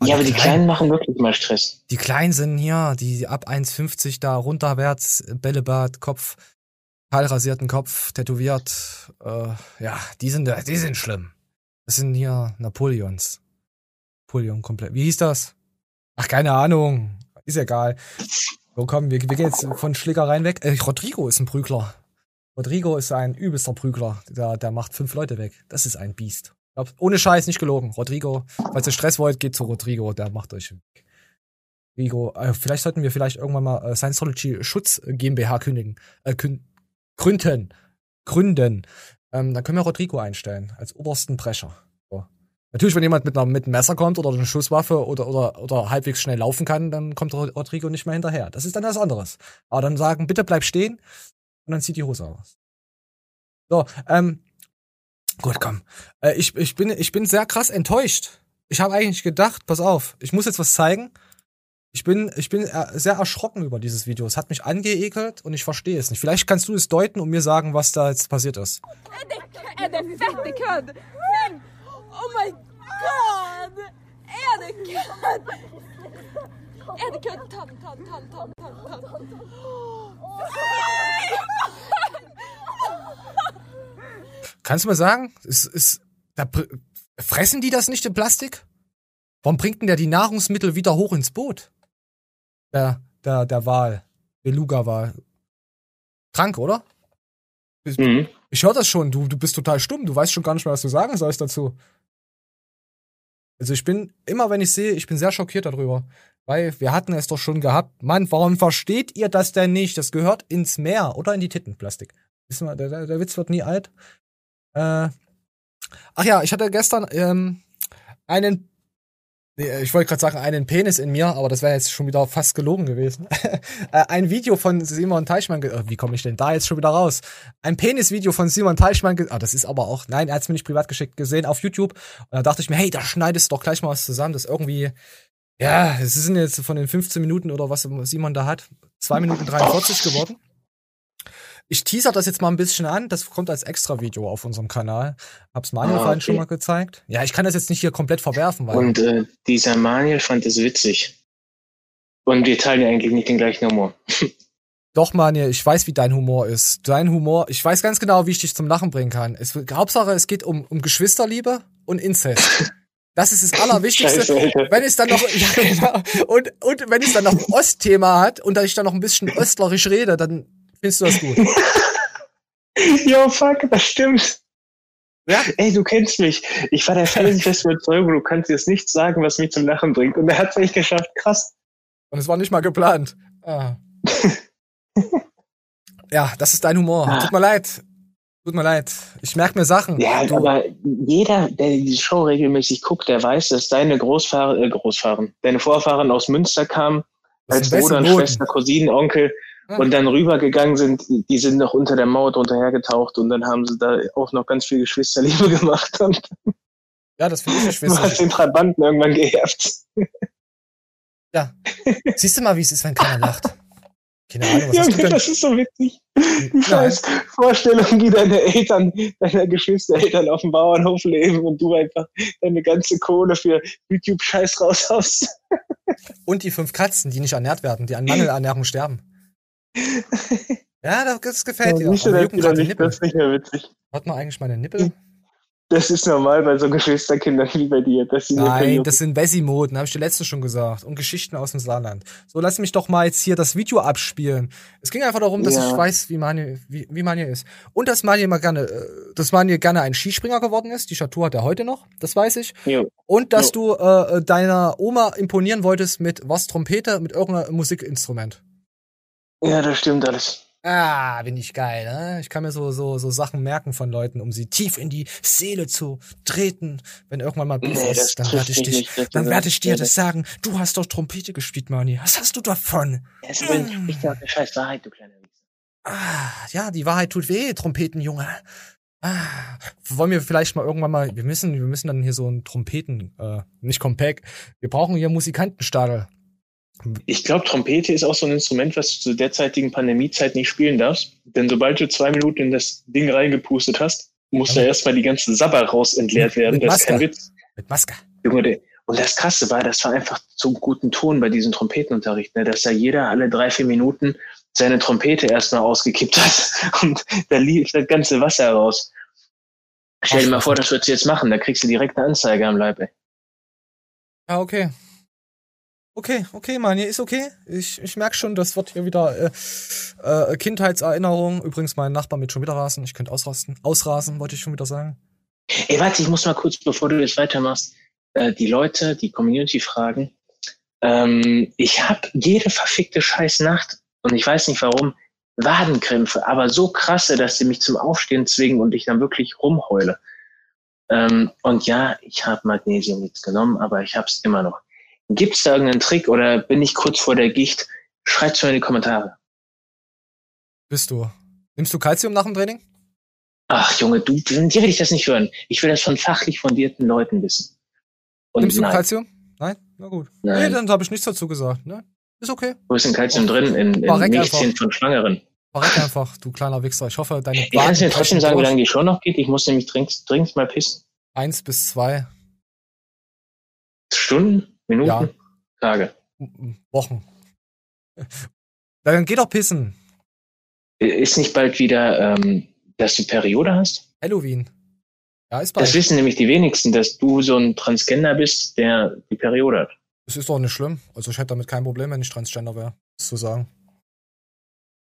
Ja, aber die Kleinen machen wirklich mal Stress. Die Kleinen sind hier, die ab 1,50 da runterwärts, Bällebad, Kopf, kahlrasierten Kopf, tätowiert. Äh, ja, die sind, die sind schlimm. Das sind hier Napoleons. Napoleon komplett. Wie hieß das? Ach, keine Ahnung. Ist egal. So, komm, wir, wir gehen jetzt von Schlägereien weg. Äh, Rodrigo ist ein Prügler. Rodrigo ist ein übelster Prügler. Der, der macht fünf Leute weg. Das ist ein Biest. Glaub, ohne Scheiß, nicht gelogen. Rodrigo, falls ihr Stress wollt, geht zu Rodrigo. Der macht euch weg. Rodrigo, äh, vielleicht sollten wir vielleicht irgendwann mal äh, Scientology Schutz GmbH kündigen. Äh, kün gründen. Gründen. Ähm, dann können wir Rodrigo einstellen. Als obersten Prescher. So. Natürlich, wenn jemand mit, einer, mit einem Messer kommt oder eine Schusswaffe oder, oder, oder halbwegs schnell laufen kann, dann kommt Rod- Rodrigo nicht mehr hinterher. Das ist dann was anderes. Aber dann sagen, bitte bleib stehen und dann zieht die Hose aus. So, ähm, gut, komm. Äh, ich, ich, bin, ich bin sehr krass enttäuscht. Ich habe eigentlich gedacht, pass auf, ich muss jetzt was zeigen. Ich bin, ich bin äh, sehr erschrocken über dieses Video. Es hat mich angeekelt und ich verstehe es nicht. Vielleicht kannst du es deuten und mir sagen, was da jetzt passiert ist. Är det fett i kön? Nej! Oh my god! Är det kön? Är det kön? Ta den, ta den, ta den, Kannst du mir sagen, ist, ist, da, fressen die das nicht im Plastik? Warum bringt denn der die Nahrungsmittel wieder hoch ins Boot? Der, der, der Wal, Beluga-Wal. Krank, oder? Mhm. Ich höre das schon, du, du bist total stumm, du weißt schon gar nicht mehr, was du sagen sollst dazu. Also ich bin, immer wenn ich sehe, ich bin sehr schockiert darüber. Weil wir hatten es doch schon gehabt. Mann, warum versteht ihr das denn nicht? Das gehört ins Meer oder in die Titten, Plastik. Wissen wir, der, der, der Witz wird nie alt. Äh, ach ja, ich hatte gestern ähm, einen, nee, ich wollte gerade sagen, einen Penis in mir, aber das wäre jetzt schon wieder fast gelogen gewesen. äh, ein Video von Simon Teichmann, äh, wie komme ich denn da jetzt schon wieder raus? Ein Penis-Video von Simon Teichmann, ah, das ist aber auch, nein, er hat es mir nicht privat geschickt, gesehen auf YouTube. Und da dachte ich mir, hey, da schneidest du doch gleich mal was zusammen, das irgendwie, ja, es sind jetzt von den 15 Minuten oder was Simon da hat, 2 Minuten 43 geworden. Ich teaser das jetzt mal ein bisschen an. Das kommt als Extra-Video auf unserem Kanal. Hab's Manuel Ah, vorhin okay. schon mal gezeigt. Ja, ich kann das jetzt nicht hier komplett verwerfen, weil. Und äh, dieser Manuel fand es witzig. Und wir teilen ja eigentlich nicht den gleichen Humor. Doch, Manuel, ich weiß, wie dein Humor ist. Dein Humor, ich weiß ganz genau, wie ich dich zum Lachen bringen kann. Es, Hauptsache, es geht um, um Geschwisterliebe und Inzest. Das ist das Allerwichtigste. Scheiße, wenn es dann noch, ja, genau. und, und wenn es dann noch ein Ostthema hat und da ich dann noch ein bisschen östlerisch rede, dann findest du das gut. Jo, fuck, das stimmt. Ja? Ey, du kennst mich. Ich war der felsenfesten Überzeugung, du kannst jetzt nichts sagen, was mich zum Lachen bringt. Und er hat es echt geschafft. Krass. Und es war nicht mal geplant. Ah. ja, das ist dein Humor. Ah. Tut mir leid. Tut mir leid. Ich merke mir Sachen. Ja, Du- aber jeder, der die Show regelmäßig guckt, der weiß, dass deine Großfahren, äh, Großfahren, deine Vorfahren aus Münster kamen, als Bruder und. Schwester, Cousinen, Onkel Ja. und dann rübergegangen sind, die sind noch unter der Mauer drunter hergetaucht und dann haben sie da auch noch ganz viel Geschwisterliebe gemacht Ja, das finde ich nicht du hast den Trabanten irgendwann geerbt. Ja. Siehst du mal, wie es ist, wenn keiner lacht? Keine Ahnung, was hast du denn? das ist so witzig. Die scheiß Vorstellung, wie deine Eltern, deine Geschwistereltern auf dem Bauernhof leben und du einfach deine ganze Kohle für YouTube-Scheiß raushaust. Und die fünf Katzen, die nicht ernährt werden, die an Mangelernährung sterben. Ja, das gefällt dir. Aber das, nicht, das ist nicht mehr witzig. Hat man eigentlich meine Nippel? Das ist normal bei so Geschwisterkindern wie bei dir. Dass sie Nein, das sind Wessimoden, habe ich dir letzte schon gesagt. Und Geschichten aus dem Saarland. So, lass mich doch mal jetzt hier das Video abspielen. Es ging einfach darum, dass Ja. ich weiß, wie Manje, wie, wie Manje ist. Und dass Manje mal gerne, äh, dass Manje gerne ein Skispringer geworden ist. Die Statur hat er heute noch, das weiß ich. Jo. Und dass Jo. du äh, deiner Oma imponieren wolltest mit was Trompete, mit irgendeinem Musikinstrument. Ja, das stimmt alles. Ah, bin ich geil, ne? Ich kann mir so, so, so Sachen merken von Leuten, um sie tief in die Seele zu treten. Wenn irgendwann mal Beef Nee, ist, dann werde ich dich, nicht, dann ist- werde ich dir ja, das sagen. Du hast doch Trompete gespielt, Mani. Was hast du davon? Es spricht ja auch der scheiß Wahrheit, du kleiner Wichser. Ah, ja, die Wahrheit tut weh, Trompetenjunge. Ah, wollen wir vielleicht mal irgendwann mal, wir müssen, wir müssen dann hier so einen Trompeten, äh, nicht Compact. Wir brauchen hier Musikantenstadel. Ich glaube, Trompete ist auch so ein Instrument, was du zur derzeitigen Pandemiezeit nicht spielen darfst. Denn sobald du zwei Minuten in das Ding reingepustet hast, muss da erstmal die ganze Sabber raus entleert werden. Mit Das ist kein Maske. Witz. Mit Maske. Junge, und das Krasse war, das war einfach zum guten Ton bei diesem Trompetenunterricht, ne, dass da jeder alle drei, vier Minuten seine Trompete erstmal ausgekippt hat und da lief das ganze Wasser raus. Stell dir mal vor, das würdest du jetzt machen, da kriegst du direkt eine Anzeige am Leib. Ey. Ja, okay. Okay, Mani, ist okay. Ich, ich merke schon, das wird hier wieder äh, äh, Kindheitserinnerung. Übrigens, mein Nachbar mit schon wieder rasen. Ich könnte ausrasten. Ausrasen, wollte ich schon wieder sagen. Ey, warte, ich muss mal kurz, bevor du jetzt weitermachst, äh, die Leute, die Community fragen. Ähm, ich habe jede verfickte scheiß Nacht, und ich weiß nicht warum, Wadenkrämpfe, aber so krasse, dass sie mich zum Aufstehen zwingen und ich dann wirklich rumheule. Ähm, und ja, ich habe Magnesium jetzt genommen, aber ich habe es immer noch. Gibt es da irgendeinen Trick oder bin ich kurz vor der Gicht? Schreibt's mir in die Kommentare. Bist du? Nimmst du Kalzium nach dem Training? Ach Junge, du, dir will ich das nicht hören. Ich will das von fachlich fundierten Leuten wissen. Und Nimmst du. Kalzium? Nein? Na gut. Nein. Nee, dann habe ich nichts dazu gesagt. Ne? Ist okay. Wo ist denn Kalzium drin? In, in Milchzähnen von Schwangeren. Verreck einfach, du kleiner Wichser. Ich hoffe, deine Ich kannst du mir trotzdem sagen, wie lange die Show noch geht? Ich muss nämlich dringend, dringend mal pissen. Eins bis zwei Stunden? Minuten? Ja. Tage. Wochen. Dann geh doch pissen. Ist nicht bald wieder, ähm, dass du Periode hast? Halloween. Ja, ist bald. Das wissen nämlich die wenigsten, dass du so ein Transgender bist, der die Periode hat. Das ist doch nicht schlimm. Also ich hätte damit kein Problem, wenn ich Transgender wäre, zu sagen.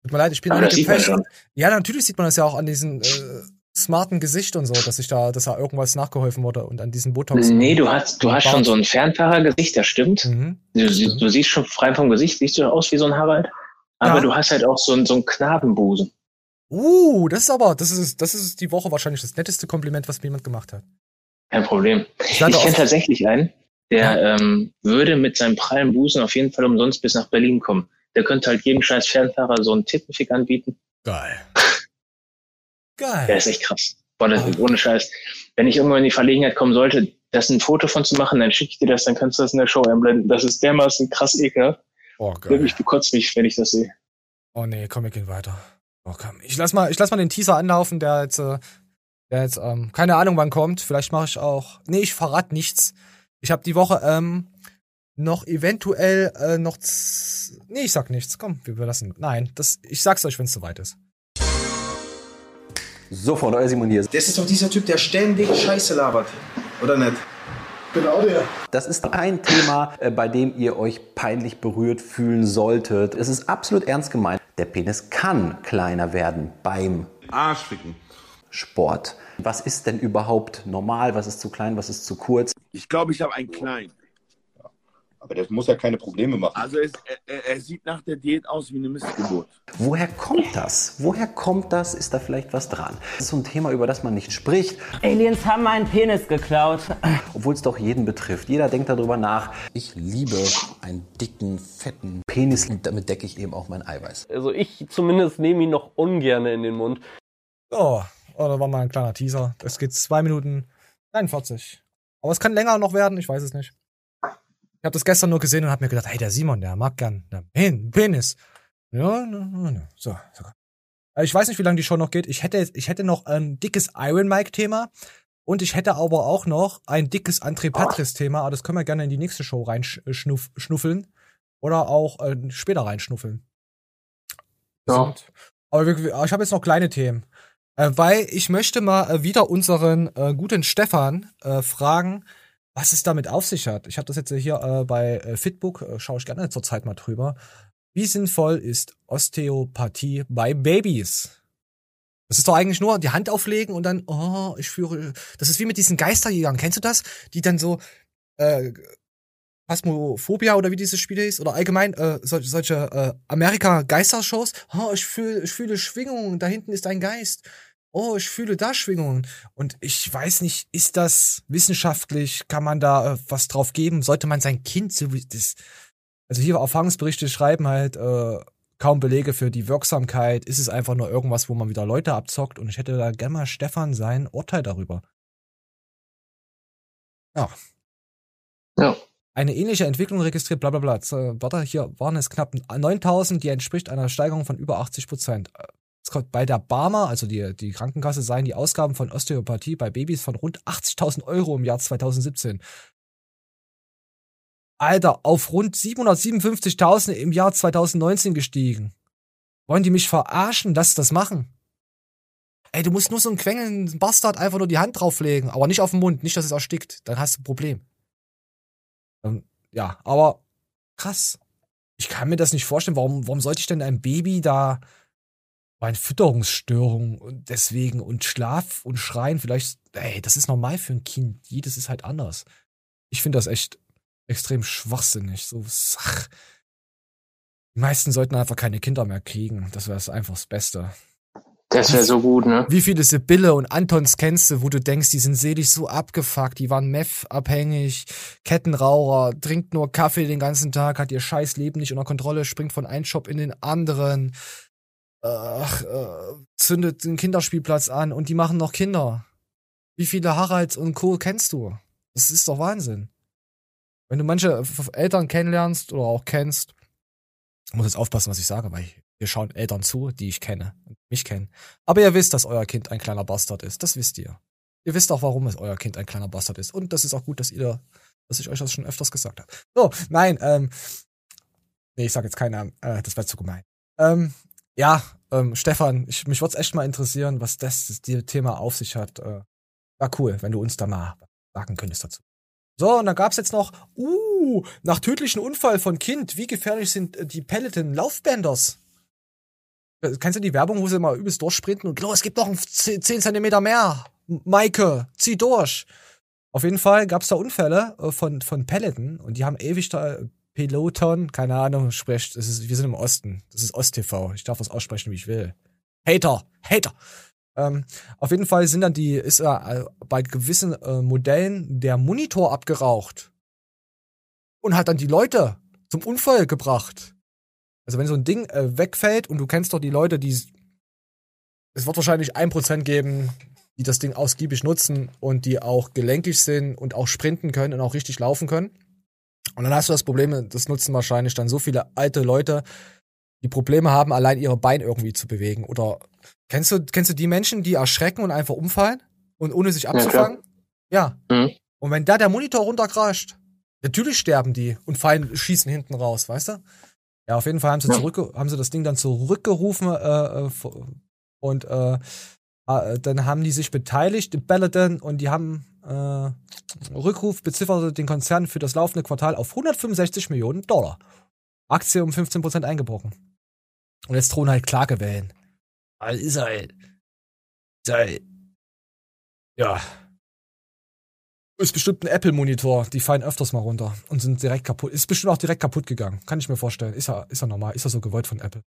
Tut mir leid, ich bin man Gefecht. schon. Ja, natürlich sieht man das ja auch an diesem äh, smarten Gesicht und so, dass ich da, dass da irgendwas nachgeholfen wurde und an diesen Botox. Nee, du hast, du hast schon so ein Fernfahrergesicht, das stimmt. Mhm. Du, sie- du siehst schon frei vom Gesicht, siehst du aus wie so ein Harald. Aber Ja. du hast halt auch so ein, so ein Knabenbusen. Uh, das ist aber, das ist, das ist die Woche wahrscheinlich das netteste Kompliment, was mir jemand gemacht hat. Kein Problem. Ich Ich, kenne tatsächlich einen, der ähm, würde mit seinem prallen Busen auf jeden Fall umsonst bis nach Berlin kommen. Der könnte halt jedem scheiß Fernfahrer so einen Tittenfick anbieten. Geil. Der Geil. ist echt krass. Boah, das ist ohne Scheiß. Wenn ich irgendwann in die Verlegenheit kommen sollte, das ein Foto von zu machen, dann schicke ich dir das, dann kannst du das in der Show einblenden. Das ist dermaßen krass ekelhaft. Oh, Wirklich bekotzt mich, wenn ich das sehe. Oh nee, komm, wir gehen weiter. Oh, komm. Ich lass mal, ich lass mal den Teaser anlaufen, der jetzt, äh, der jetzt, ähm, keine Ahnung wann kommt. Vielleicht mache ich auch. Nee, ich verrate nichts. Ich habe die Woche ähm, noch eventuell äh, noch. Nee, ich sag nichts. Komm, wir überlassen. Nein, das, ich sag's euch, wenn es soweit ist. Sofort, euer Simon hier. Das ist doch dieser Typ, der ständig Scheiße labert. Oder nicht? Genau der. Das ist ein Thema, äh, bei dem ihr euch peinlich berührt fühlen solltet. Es ist absolut ernst gemeint. Der Penis kann kleiner werden beim Arschficken. Sport. Was ist denn überhaupt normal? Was ist zu klein? Was ist zu kurz? Ich glaube, ich habe einen kleinen. Aber das muss ja keine Probleme machen. Also es, er, er sieht nach der Diät aus wie eine Missgeburt. Woher kommt das? Woher kommt das? Ist da vielleicht was dran? Das ist so ein Thema, über das man nicht spricht. Aliens haben meinen Penis geklaut. Obwohl es doch jeden betrifft. Jeder denkt darüber nach. Ich liebe einen dicken, fetten Penis. Und damit decke ich eben auch mein Eiweiß. Also ich zumindest nehme ihn noch ungern in den Mund. Oh, oh, da war mal ein kleiner Teaser. Es geht zwei Minuten 49. Aber es kann länger noch werden, ich weiß es nicht. Ich habe das gestern nur gesehen und habe mir gedacht, hey, der Simon, der mag gern einen Pen Penis. Ja, so. so. Äh, Ich weiß nicht, wie lange die Show noch geht. Ich hätte, ich hätte noch ein dickes Iron Mike-Thema und ich hätte aber auch noch ein dickes André Patris-Thema, aber das können wir gerne in die nächste Show reinschnuffeln oder auch äh, später reinschnuffeln. Ja. Sind- Aber wir, ich habe jetzt noch kleine Themen. Äh, weil ich möchte mal äh, wieder unseren äh, guten Stefan äh, fragen, was es damit auf sich hat. Ich habe das jetzt hier äh, bei äh, Fitbook, äh, schaue ich gerne zurzeit mal drüber. Wie sinnvoll ist Osteopathie bei Babys? Das ist doch eigentlich nur die Hand auflegen und dann, oh, ich führe. Das ist wie mit diesen Geisterjägern. Kennst du das? Die dann so äh, Phasmophobia oder wie dieses Spiel ist oder allgemein äh, sol solche äh, Amerika Geistershows. Oh, ich fühle ich fühle Schwingungen, da hinten ist ein Geist. Oh, ich fühle da Schwingungen und ich weiß nicht, ist das wissenschaftlich, kann man da äh, was drauf geben? Sollte man sein Kind so wie das Also hier Erfahrungsberichte schreiben halt äh, kaum Belege für die Wirksamkeit. Ist es einfach nur irgendwas, wo man wieder Leute abzockt und ich hätte da gerne mal Stefan sein Urteil darüber. Ja. Ja. Eine ähnliche Entwicklung registriert, bla bla bla. Z- Warte, hier waren es knapp 9000, die entspricht einer Steigerung von über 80 Prozent. Bei der Barmer, also die, die Krankenkasse, seien die Ausgaben von Osteopathie bei Babys von rund 80.000 Euro im Jahr 2017. Alter, auf rund 757.000 im Jahr 2019 gestiegen. Wollen die mich verarschen? Lass das machen. Ey, du musst nur so einen quengelnden Bastard einfach nur die Hand drauflegen, aber nicht auf den Mund, nicht, dass es erstickt. Dann hast du ein Problem. Ähm, ja, aber krass. Ich kann mir das nicht vorstellen. Warum, warum sollte ich denn ein Baby da bei Fütterungsstörung und deswegen und Schlaf und Schreien vielleicht, ey, das ist normal für ein Kind. Jedes ist halt anders. Ich finde das echt extrem schwachsinnig. So, ach. Die meisten sollten einfach keine Kinder mehr kriegen. Das wäre einfach das Beste. Das wäre so gut, ne? Wie viele Sibylle und Antons kennst du, wo du denkst, die sind selig so abgefuckt, die waren Meth-abhängig, Kettenraucher, trinkt nur Kaffee den ganzen Tag, hat ihr scheiß Leben nicht unter Kontrolle, springt von einem Shop in den anderen, äh, zündet den Kinderspielplatz an und die machen noch Kinder. Wie viele Haralds und Co. kennst du? Das ist doch Wahnsinn. Wenn du manche Eltern kennenlernst oder auch kennst, muss jetzt aufpassen, was ich sage, weil hier schauen Eltern zu, die ich kenne und mich kennen. Aber ihr wisst, dass euer Kind ein kleiner Bastard ist. Das wisst ihr. Ihr wisst auch, warum es euer Kind ein kleiner Bastard ist. Und das ist auch gut, dass ihr, dass ich euch das schon öfters gesagt habe. So, nein, ähm, nee, ich sag jetzt keinen Namen, äh, das wäre zu gemein. Ähm, ja, ähm, Stefan, ich, mich würde es echt mal interessieren, was das, das Thema auf sich hat. Äh, war cool, wenn du uns da mal sagen könntest dazu. So, und dann gab's jetzt noch, uh, nach tödlichen Unfall von Kind, wie gefährlich sind äh, die Peloton Laufbänders? Äh, Kennst du die Werbung, wo sie mal übelst durchsprinten und los, es gibt noch 10 Zentimeter mehr. Maike, zieh durch. Auf jeden Fall gab's da Unfälle äh, von, von Peloton und die haben ewig da Peloton, keine Ahnung, spricht, es ist, wir sind im Osten. Das ist Ost-TV. Ich darf das aussprechen, wie ich will. Hater, Hater. Ähm, auf jeden Fall sind dann die, ist äh, bei gewissen äh, Modellen der Monitor abgeraucht und hat dann die Leute zum Unfall gebracht. Also wenn so ein Ding äh, wegfällt und du kennst doch die Leute, die es wird wahrscheinlich ein Prozent geben, die das Ding ausgiebig nutzen und die auch gelenkig sind und auch sprinten können und auch richtig laufen können. Und dann hast du das Problem, das nutzen wahrscheinlich dann so viele alte Leute, die Probleme haben, allein ihre Beine irgendwie zu bewegen. Oder kennst du, kennst du die Menschen, die erschrecken und einfach umfallen und ohne sich Ja, abzufangen? Ja. Mhm. Und wenn da der Monitor runterkrascht, natürlich sterben die und fallen, schießen hinten raus, weißt du? Ja, auf jeden Fall haben sie Ja. zurück, haben sie das Ding dann zurückgerufen äh, äh, und äh, äh, dann haben die sich beteiligt, die Peloton, und die haben äh, Rückruf bezifferte den Konzern für das laufende Quartal auf 165 Millionen Dollar. Aktie um 15% eingebrochen. Und jetzt drohen halt Klagewellen. Also Israel. Israel. Ja. Ist bestimmt ein Apple-Monitor. Die fallen öfters mal runter und sind direkt kaputt. Ist bestimmt auch direkt kaputt gegangen. Kann ich mir vorstellen. Ist ja, ist ja normal. Ist ja so gewollt von Apple.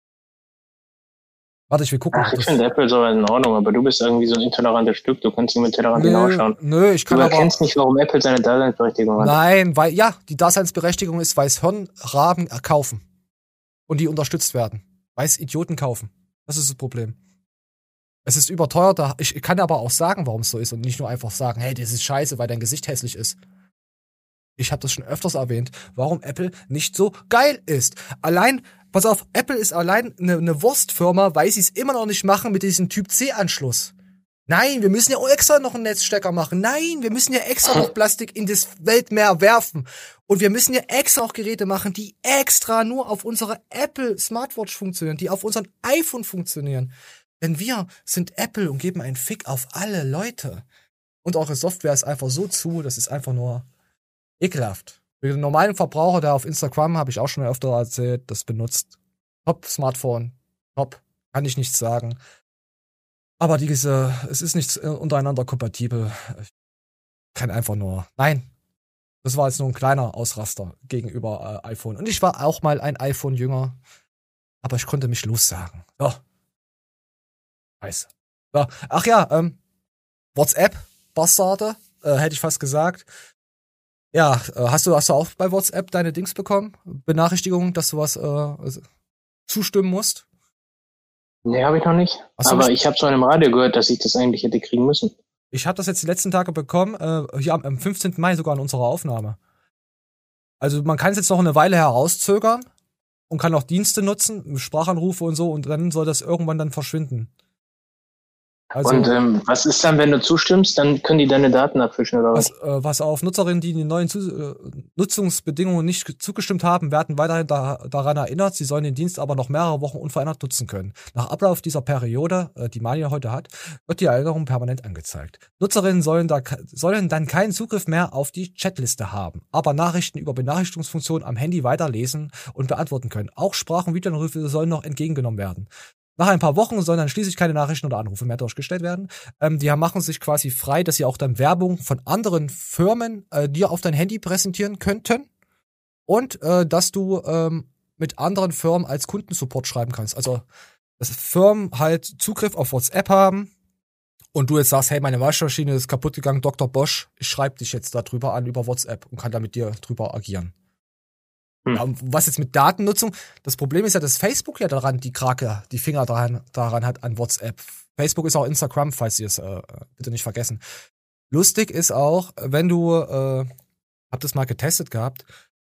Warte, ich will gucken. Ach, ich finde Apple so in Ordnung, aber du bist irgendwie so ein intolerantes Stück, du kannst nicht mit Tellerrand Nö, hinausschauen. nö, ich kann du aber- erkennst nicht, warum Apple seine Daseinsberechtigung hat. Nein, weil, ja, die Daseinsberechtigung ist, weil es Hirnraben kaufen. Und die unterstützt werden. Weil es Idioten kaufen. Das ist das Problem. Es ist überteuert. Ich kann aber auch sagen, warum es so ist und nicht nur einfach sagen, hey, das ist scheiße, weil dein Gesicht hässlich ist. Ich habe das schon öfters erwähnt, warum Apple nicht so geil ist. Allein, pass auf, Apple ist allein eine, eine Wurstfirma, weil sie es immer noch nicht machen mit diesem Typ C-Anschluss. Nein, wir müssen ja extra noch einen Netzstecker machen. Nein, wir müssen ja extra noch Plastik in das Weltmeer werfen. Und wir müssen ja extra auch Geräte machen, die extra nur auf unserer Apple Smartwatch funktionieren, die auf unserem iPhone funktionieren. Denn wir sind Apple und geben einen Fick auf alle Leute. Und eure Software ist einfach so zu, das ist einfach nur ekelhaft. Für den normalen Verbraucher, der auf Instagram, habe ich auch schon öfter erzählt, das benutzt. Top Smartphone. Top. Kann ich nichts sagen. Aber diese, es ist nicht äh, untereinander kompatibel. Ich kann einfach nur, nein. Das war jetzt nur ein kleiner Ausraster gegenüber äh, iPhone. Und ich war auch mal ein iPhone-Jünger. Aber ich konnte mich lossagen. So. Scheiße. So. Ach ja, ähm, WhatsApp, Bastarde, äh, hätte ich fast gesagt. Ja, äh, hast du, hast du auch bei WhatsApp deine Dings bekommen? Benachrichtigungen, dass du was äh, zustimmen musst? Nee, habe ich noch nicht. So, Aber ich habe so im Radio gehört, dass ich das eigentlich hätte kriegen müssen. Ich habe das jetzt die letzten Tage bekommen, äh, hier am, am 15. Mai sogar in unserer Aufnahme. Also man kann es jetzt noch eine Weile herauszögern und kann auch Dienste nutzen, Sprachanrufe und so, und dann soll das irgendwann dann verschwinden. Also, Und ähm, was ist dann, wenn du zustimmst? Dann können die deine Daten abfischen oder was? was, äh, was auf Nutzerinnen, die den neuen Zu äh, Nutzungsbedingungen nicht ge- zugestimmt haben, werden weiterhin da, daran erinnert, sie sollen den Dienst aber noch mehrere Wochen unverändert nutzen können. Nach Ablauf dieser Periode, äh, die Mania heute hat, wird die Erinnerung permanent angezeigt. Nutzerinnen sollen, da, sollen dann keinen Zugriff mehr auf die Chatliste haben, aber Nachrichten über Benachrichtigungsfunktionen am Handy weiterlesen und beantworten können. Auch Sprach- und Videoanrufe sollen noch entgegengenommen werden. Nach ein paar Wochen sollen dann schließlich keine Nachrichten oder Anrufe mehr durchgestellt werden. Ähm, die machen sich quasi frei, dass sie auch dann Werbung von anderen Firmen äh, dir auf dein Handy präsentieren könnten. Und äh, dass du ähm, mit anderen Firmen als Kundensupport schreiben kannst. Also, dass Firmen halt Zugriff auf WhatsApp haben und du jetzt sagst, hey, meine Waschmaschine ist kaputt gegangen, Dr. Bosch, ich schreibe dich jetzt darüber an über WhatsApp und kann da mit dir drüber agieren. Ja, und was jetzt mit Datennutzung? Das Problem ist ja, dass Facebook ja daran die Krake, die Finger daran, daran hat an WhatsApp. Facebook ist auch Instagram, falls ihr es äh, bitte nicht vergessen. Lustig ist auch, wenn du, äh, hab das mal getestet gehabt,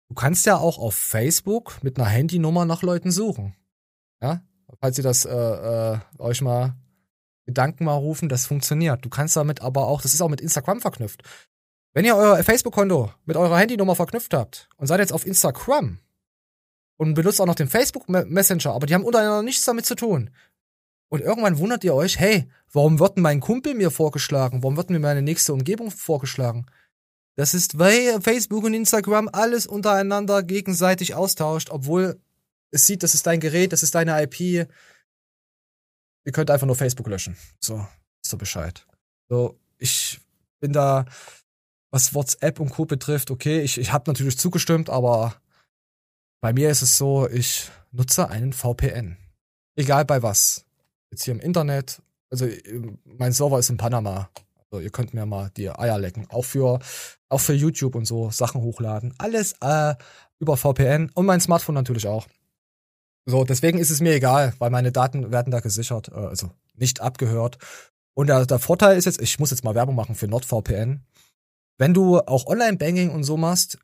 du kannst ja auch auf Facebook mit einer Handynummer nach Leuten suchen. Ja, falls ihr das äh, äh, euch mal Gedanken mal rufen, das funktioniert. Du kannst damit aber auch, das ist auch mit Instagram verknüpft. Wenn ihr euer Facebook-Konto mit eurer Handynummer verknüpft habt und seid jetzt auf Instagram und benutzt auch noch den Facebook-Messenger, aber die haben untereinander nichts damit zu tun. Und irgendwann wundert ihr euch, hey, warum wird denn mein Kumpel mir vorgeschlagen? Warum wird mir meine nächste Umgebung vorgeschlagen? Das ist, weil Facebook und Instagram alles untereinander gegenseitig austauscht, obwohl es sieht, das ist dein Gerät, das ist deine IP. Ihr könnt einfach nur Facebook löschen. So, ist so Bescheid. So, ich bin da, was WhatsApp und Co. betrifft, okay, ich, ich habe natürlich zugestimmt, aber bei mir ist es so, ich nutze einen VPN. Egal bei was. Jetzt hier im Internet, also äh, mein Server ist in Panama. Also ihr könnt mir mal die Eier lecken. Auch für, auch für YouTube und so Sachen hochladen. Alles äh, über VPN und mein Smartphone natürlich auch. So, deswegen ist es mir egal, weil meine Daten werden da gesichert, äh, also nicht abgehört. Und der, der Vorteil ist jetzt, ich muss jetzt mal Werbung machen für NordVPN. Wenn du auch Online-Banking und so machst,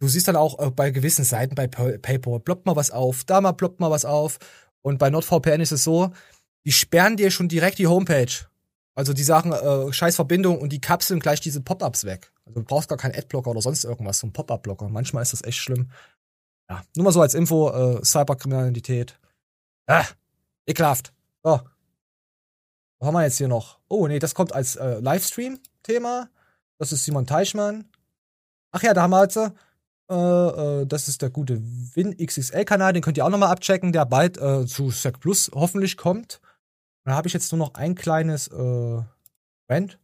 du siehst dann auch äh, bei gewissen Seiten bei Pay- PayPal ploppt mal was auf, da mal ploppt mal was auf. Und bei NordVPN ist es so, die sperren dir schon direkt die Homepage. Also die sagen, äh, scheiß Verbindung und die kapseln gleich diese Pop-Ups weg. Also du brauchst gar keinen Adblocker oder sonst irgendwas, so ein Pop-Up-Blocker. Manchmal ist das echt schlimm. Ja, nur mal so als Info, äh, Cyberkriminalität. Ah, ekelhaft. So. Was haben wir jetzt hier noch? Oh, nee, das kommt als äh, Livestream-Thema. Das ist Simon Teichmann. Ach ja, da haben wir jetzt, äh, äh, das ist der gute Win XXL-Kanal, den könnt ihr auch nochmal abchecken, der bald äh, zu Sec Plus hoffentlich kommt. Und da habe ich jetzt nur noch ein kleines äh, Band.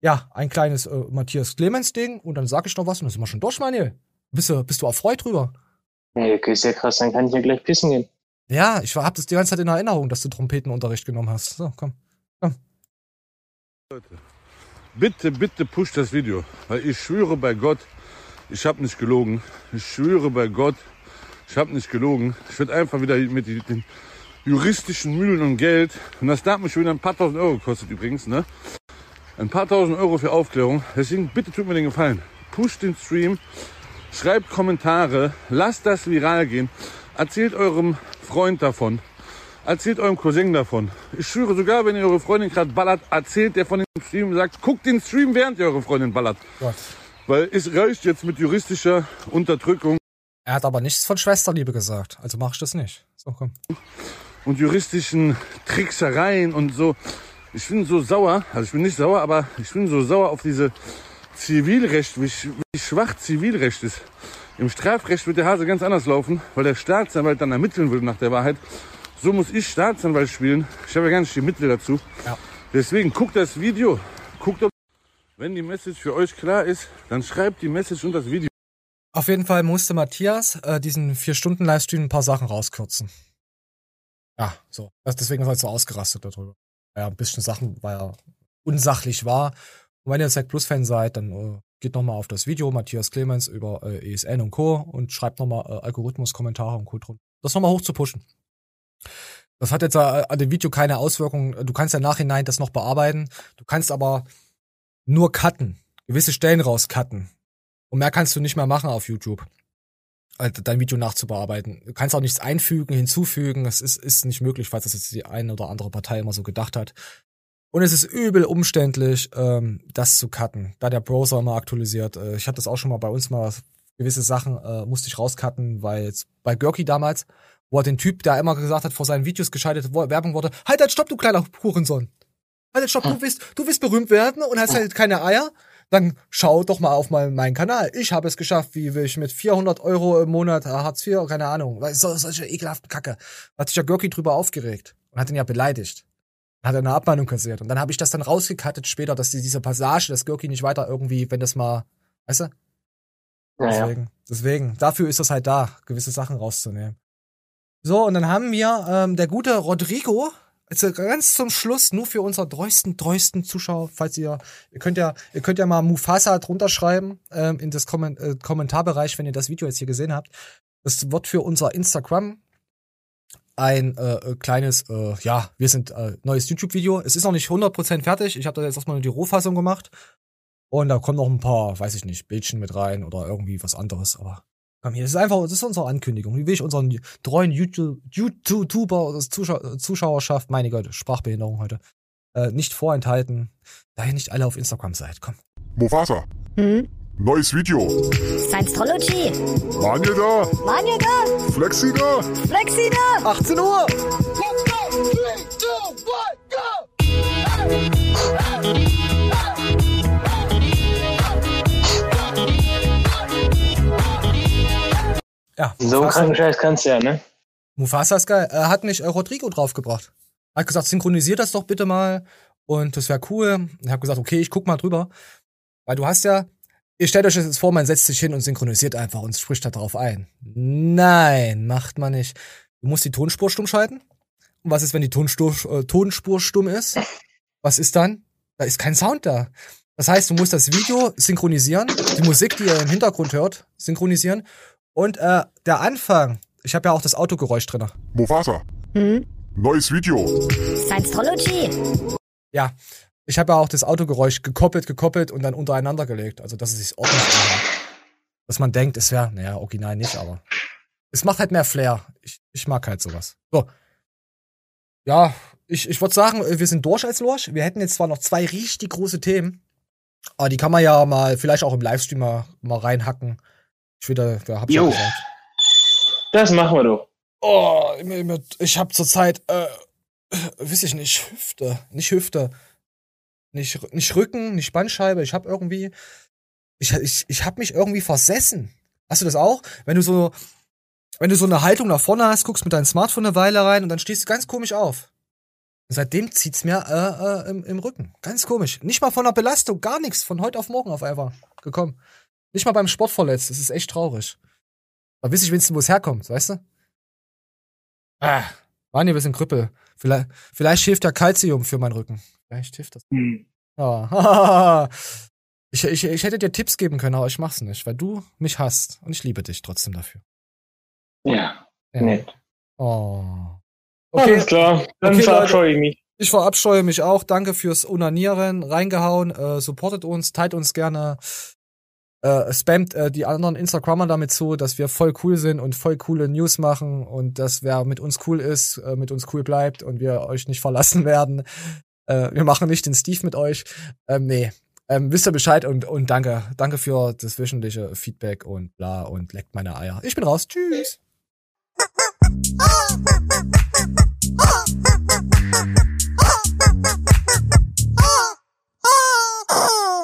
Ja, ein kleines äh, Matthias Clemens-Ding und dann sage ich noch was und dann sind wir schon durch, Manuel. Bist du, bist du erfreut drüber? Nee, okay, ist ja krass, dann kann ich ja gleich pissen gehen. Ja, ich hab das die ganze Zeit in Erinnerung, dass du Trompetenunterricht genommen hast. So, komm. Bitte, bitte push das Video. Weil ich schwöre bei Gott, ich habe nicht gelogen. Ich schwöre bei Gott, ich habe nicht gelogen. Ich werde einfach wieder mit den juristischen Mühlen und Geld, und das darf mich schon wieder ein paar tausend Euro kostet übrigens, ne? Ein paar tausend Euro für Aufklärung. Deswegen bitte tut mir den Gefallen. Push den Stream, schreibt Kommentare, lasst das viral gehen. Erzählt eurem Freund davon. Erzählt eurem Cousin davon. Ich schwöre sogar, wenn ihr eure Freundin gerade ballert, erzählt der von dem Stream und sagt, guckt den Stream, während ihr eure Freundin ballert. Gott. Weil es reicht jetzt mit juristischer Unterdrückung. Er hat aber nichts von Schwesterliebe gesagt, also mach ich das nicht. So, komm. und juristischen Tricksereien und so. Ich bin so sauer, also ich bin nicht sauer, aber ich bin so sauer auf diese Zivilrecht, wie, wie schwach Zivilrecht ist. Im Strafrecht wird der Hase ganz anders laufen, weil der Staatsanwalt dann ermitteln will nach der Wahrheit. So muss ich Staatsanwalt spielen. Ich habe ja gar nicht die Mittel dazu. Deswegen guckt das Video. Guckt, ob wenn die Message für euch klar ist, dann schreibt die Message und das Video. Auf jeden Fall musste Matthias äh, diesen vier Stunden Livestream ein paar Sachen rauskürzen. Ja, so. Das, deswegen ist er so ausgerastet darüber. Ja, ein bisschen Sachen, weil er unsachlich war. Und wenn ihr Zack Plus Fan seid, dann äh, geht nochmal auf das Video Matthias Clemens über äh, ESN und Co. und schreibt nochmal äh, Algorithmus-Kommentare und Co. drunter. Das nochmal hoch zu pushen. Das hat jetzt an dem Video keine Auswirkungen. Du kannst ja Nachhinein das noch bearbeiten. Du kannst aber nur cutten. Gewisse Stellen rauscutten. Und mehr kannst du nicht mehr machen auf YouTube. Also dein Video nachzubearbeiten. Du kannst auch nichts einfügen, hinzufügen. Das ist, ist nicht möglich, falls das jetzt die eine oder andere Partei immer so gedacht hat. Und es ist übel umständlich, ähm, das zu cutten, da der Browser immer aktualisiert. Äh, ich hatte das auch schon mal bei uns mal gewisse Sachen äh, musste ich rauscutten, weil jetzt bei Görki damals, wo er den Typ, der immer gesagt hat, vor seinen Videos geschaltet wo Werbung wurde, halt halt stopp, du kleiner Hurensohn. Halt halt stopp, du willst, du willst berühmt werden und hast halt keine Eier. Dann schau doch mal auf mein, meinen Kanal. Ich habe es geschafft, wie will ich mit 400 Euro im Monat äh, Hartz IV, keine Ahnung, weil so, solche ekelhaften Kacke. Hat sich ja Görki drüber aufgeregt und hat ihn ja beleidigt. Hat er eine Abmahnung kassiert. Und dann habe ich das dann rausgekattet später, dass die, diese Passage, dass Görki nicht weiter irgendwie, wenn das mal, weißt du? Naja. Deswegen, deswegen, dafür ist das halt da, gewisse Sachen rauszunehmen. So, und dann haben wir ähm, der gute Rodrigo, also ganz zum Schluss, nur für unsere treuesten, treuesten Zuschauer, falls ihr, ihr könnt ja, ihr könnt ja mal Mufasa drunter schreiben, ähm, in das Komment äh, Kommentarbereich, wenn ihr das Video jetzt hier gesehen habt. Das wird für unser Instagram ein äh, äh, kleines, äh, ja, wir sind äh, neues YouTube-Video. Es ist noch nicht 100% fertig. Ich habe da jetzt erstmal nur die Rohfassung gemacht. Und da kommen noch ein paar, weiß ich nicht, Bildchen mit rein oder irgendwie was anderes. Aber komm hier, das ist einfach, das ist unsere Ankündigung. Wie will ich unseren treuen YouTube- YouTuber oder Zuschau Zuschauerschaft, meine Güte, Sprachbehinderung heute, äh, nicht vorenthalten, da ihr nicht alle auf Instagram seid. Komm. Mofasa, Hm? neues Video. Science-Trology. Manje da, Manja da. Flexi da. Flexi da. 18 Uhr. Ja. So einen kranken Scheiß kannst du ja, ne? Mufasa ist geil. Er hat mich äh, Rodrigo draufgebracht. Er hat gesagt, synchronisiert das doch bitte mal. Und das wäre cool. Ich habe gesagt, okay, ich guck mal drüber. Weil du hast ja, ihr stellt euch das jetzt vor, man setzt sich hin und synchronisiert einfach und spricht da drauf ein. Nein, macht man nicht. Du musst die Tonspur stumm schalten. Und was ist, wenn die Tonspur, äh, Tonspur stumm ist? Was ist dann? Da ist kein Sound da. Das heißt, du musst das Video synchronisieren, die Musik, die ihr im Hintergrund hört, synchronisieren. Und äh, der Anfang, ich habe ja auch das Autogeräusch drin. Mofasa, Hm? neues Video. Science-Trology. Ja, ich habe ja auch das Autogeräusch gekoppelt, gekoppelt und dann untereinander gelegt. Also, dass es sich ordentlich anhört. Dass man denkt, es wäre, naja, original nicht, aber es macht halt mehr Flair. Ich, ich mag halt sowas. So. Ja, ich, ich würde sagen, wir sind durch als Lorsch. Wir hätten jetzt zwar noch zwei richtig große Themen, aber die kann man ja mal vielleicht auch im Livestream mal, mal reinhacken. Ich wieder, wer hab ich gesagt. Das machen wir doch. Oh, ich habe zurzeit, äh, weiß ich nicht, Hüfte, nicht Hüfte, nicht, nicht Rücken, nicht Bandscheibe. Ich habe irgendwie, ich, ich, ich habe mich irgendwie versessen. Hast du das auch? Wenn du so, wenn du so eine Haltung nach vorne hast, guckst mit deinem Smartphone eine Weile rein und dann stehst du ganz komisch auf. Und seitdem zieht's mir äh, äh, im, im Rücken. Ganz komisch. Nicht mal von der Belastung, gar nichts. Von heute auf morgen auf einmal gekommen. Nicht mal beim Sport verletzt. Das ist echt traurig. Da weiß ich wenigstens, wo es herkommt, weißt du? Ah, Mann, wir sind Krüppel. Vielleicht, vielleicht hilft ja Calcium für meinen Rücken. Vielleicht hilft das. Ja. Ich, ich, ich hätte dir Tipps geben können, aber ich mach's nicht, weil du mich hasst. Und ich liebe dich trotzdem dafür. Ja, Ja. nett. Oh. Alles klar, dann Okay, verabscheue ich mich. Ich verabscheue mich auch. Danke fürs Unanieren. Reingehauen. Äh, supportet uns, teilt uns gerne äh, spammt äh, die anderen Instagrammer damit zu, dass wir voll cool sind und voll coole News machen und dass wer mit uns cool ist, äh, mit uns cool bleibt und wir euch nicht verlassen werden. Äh, wir machen nicht den Steve mit euch. Ähm, nee. Ähm, wisst ihr Bescheid und, und danke. Danke für das wöchentliche Feedback und bla und leckt meine Eier. Ich bin raus. Tschüss.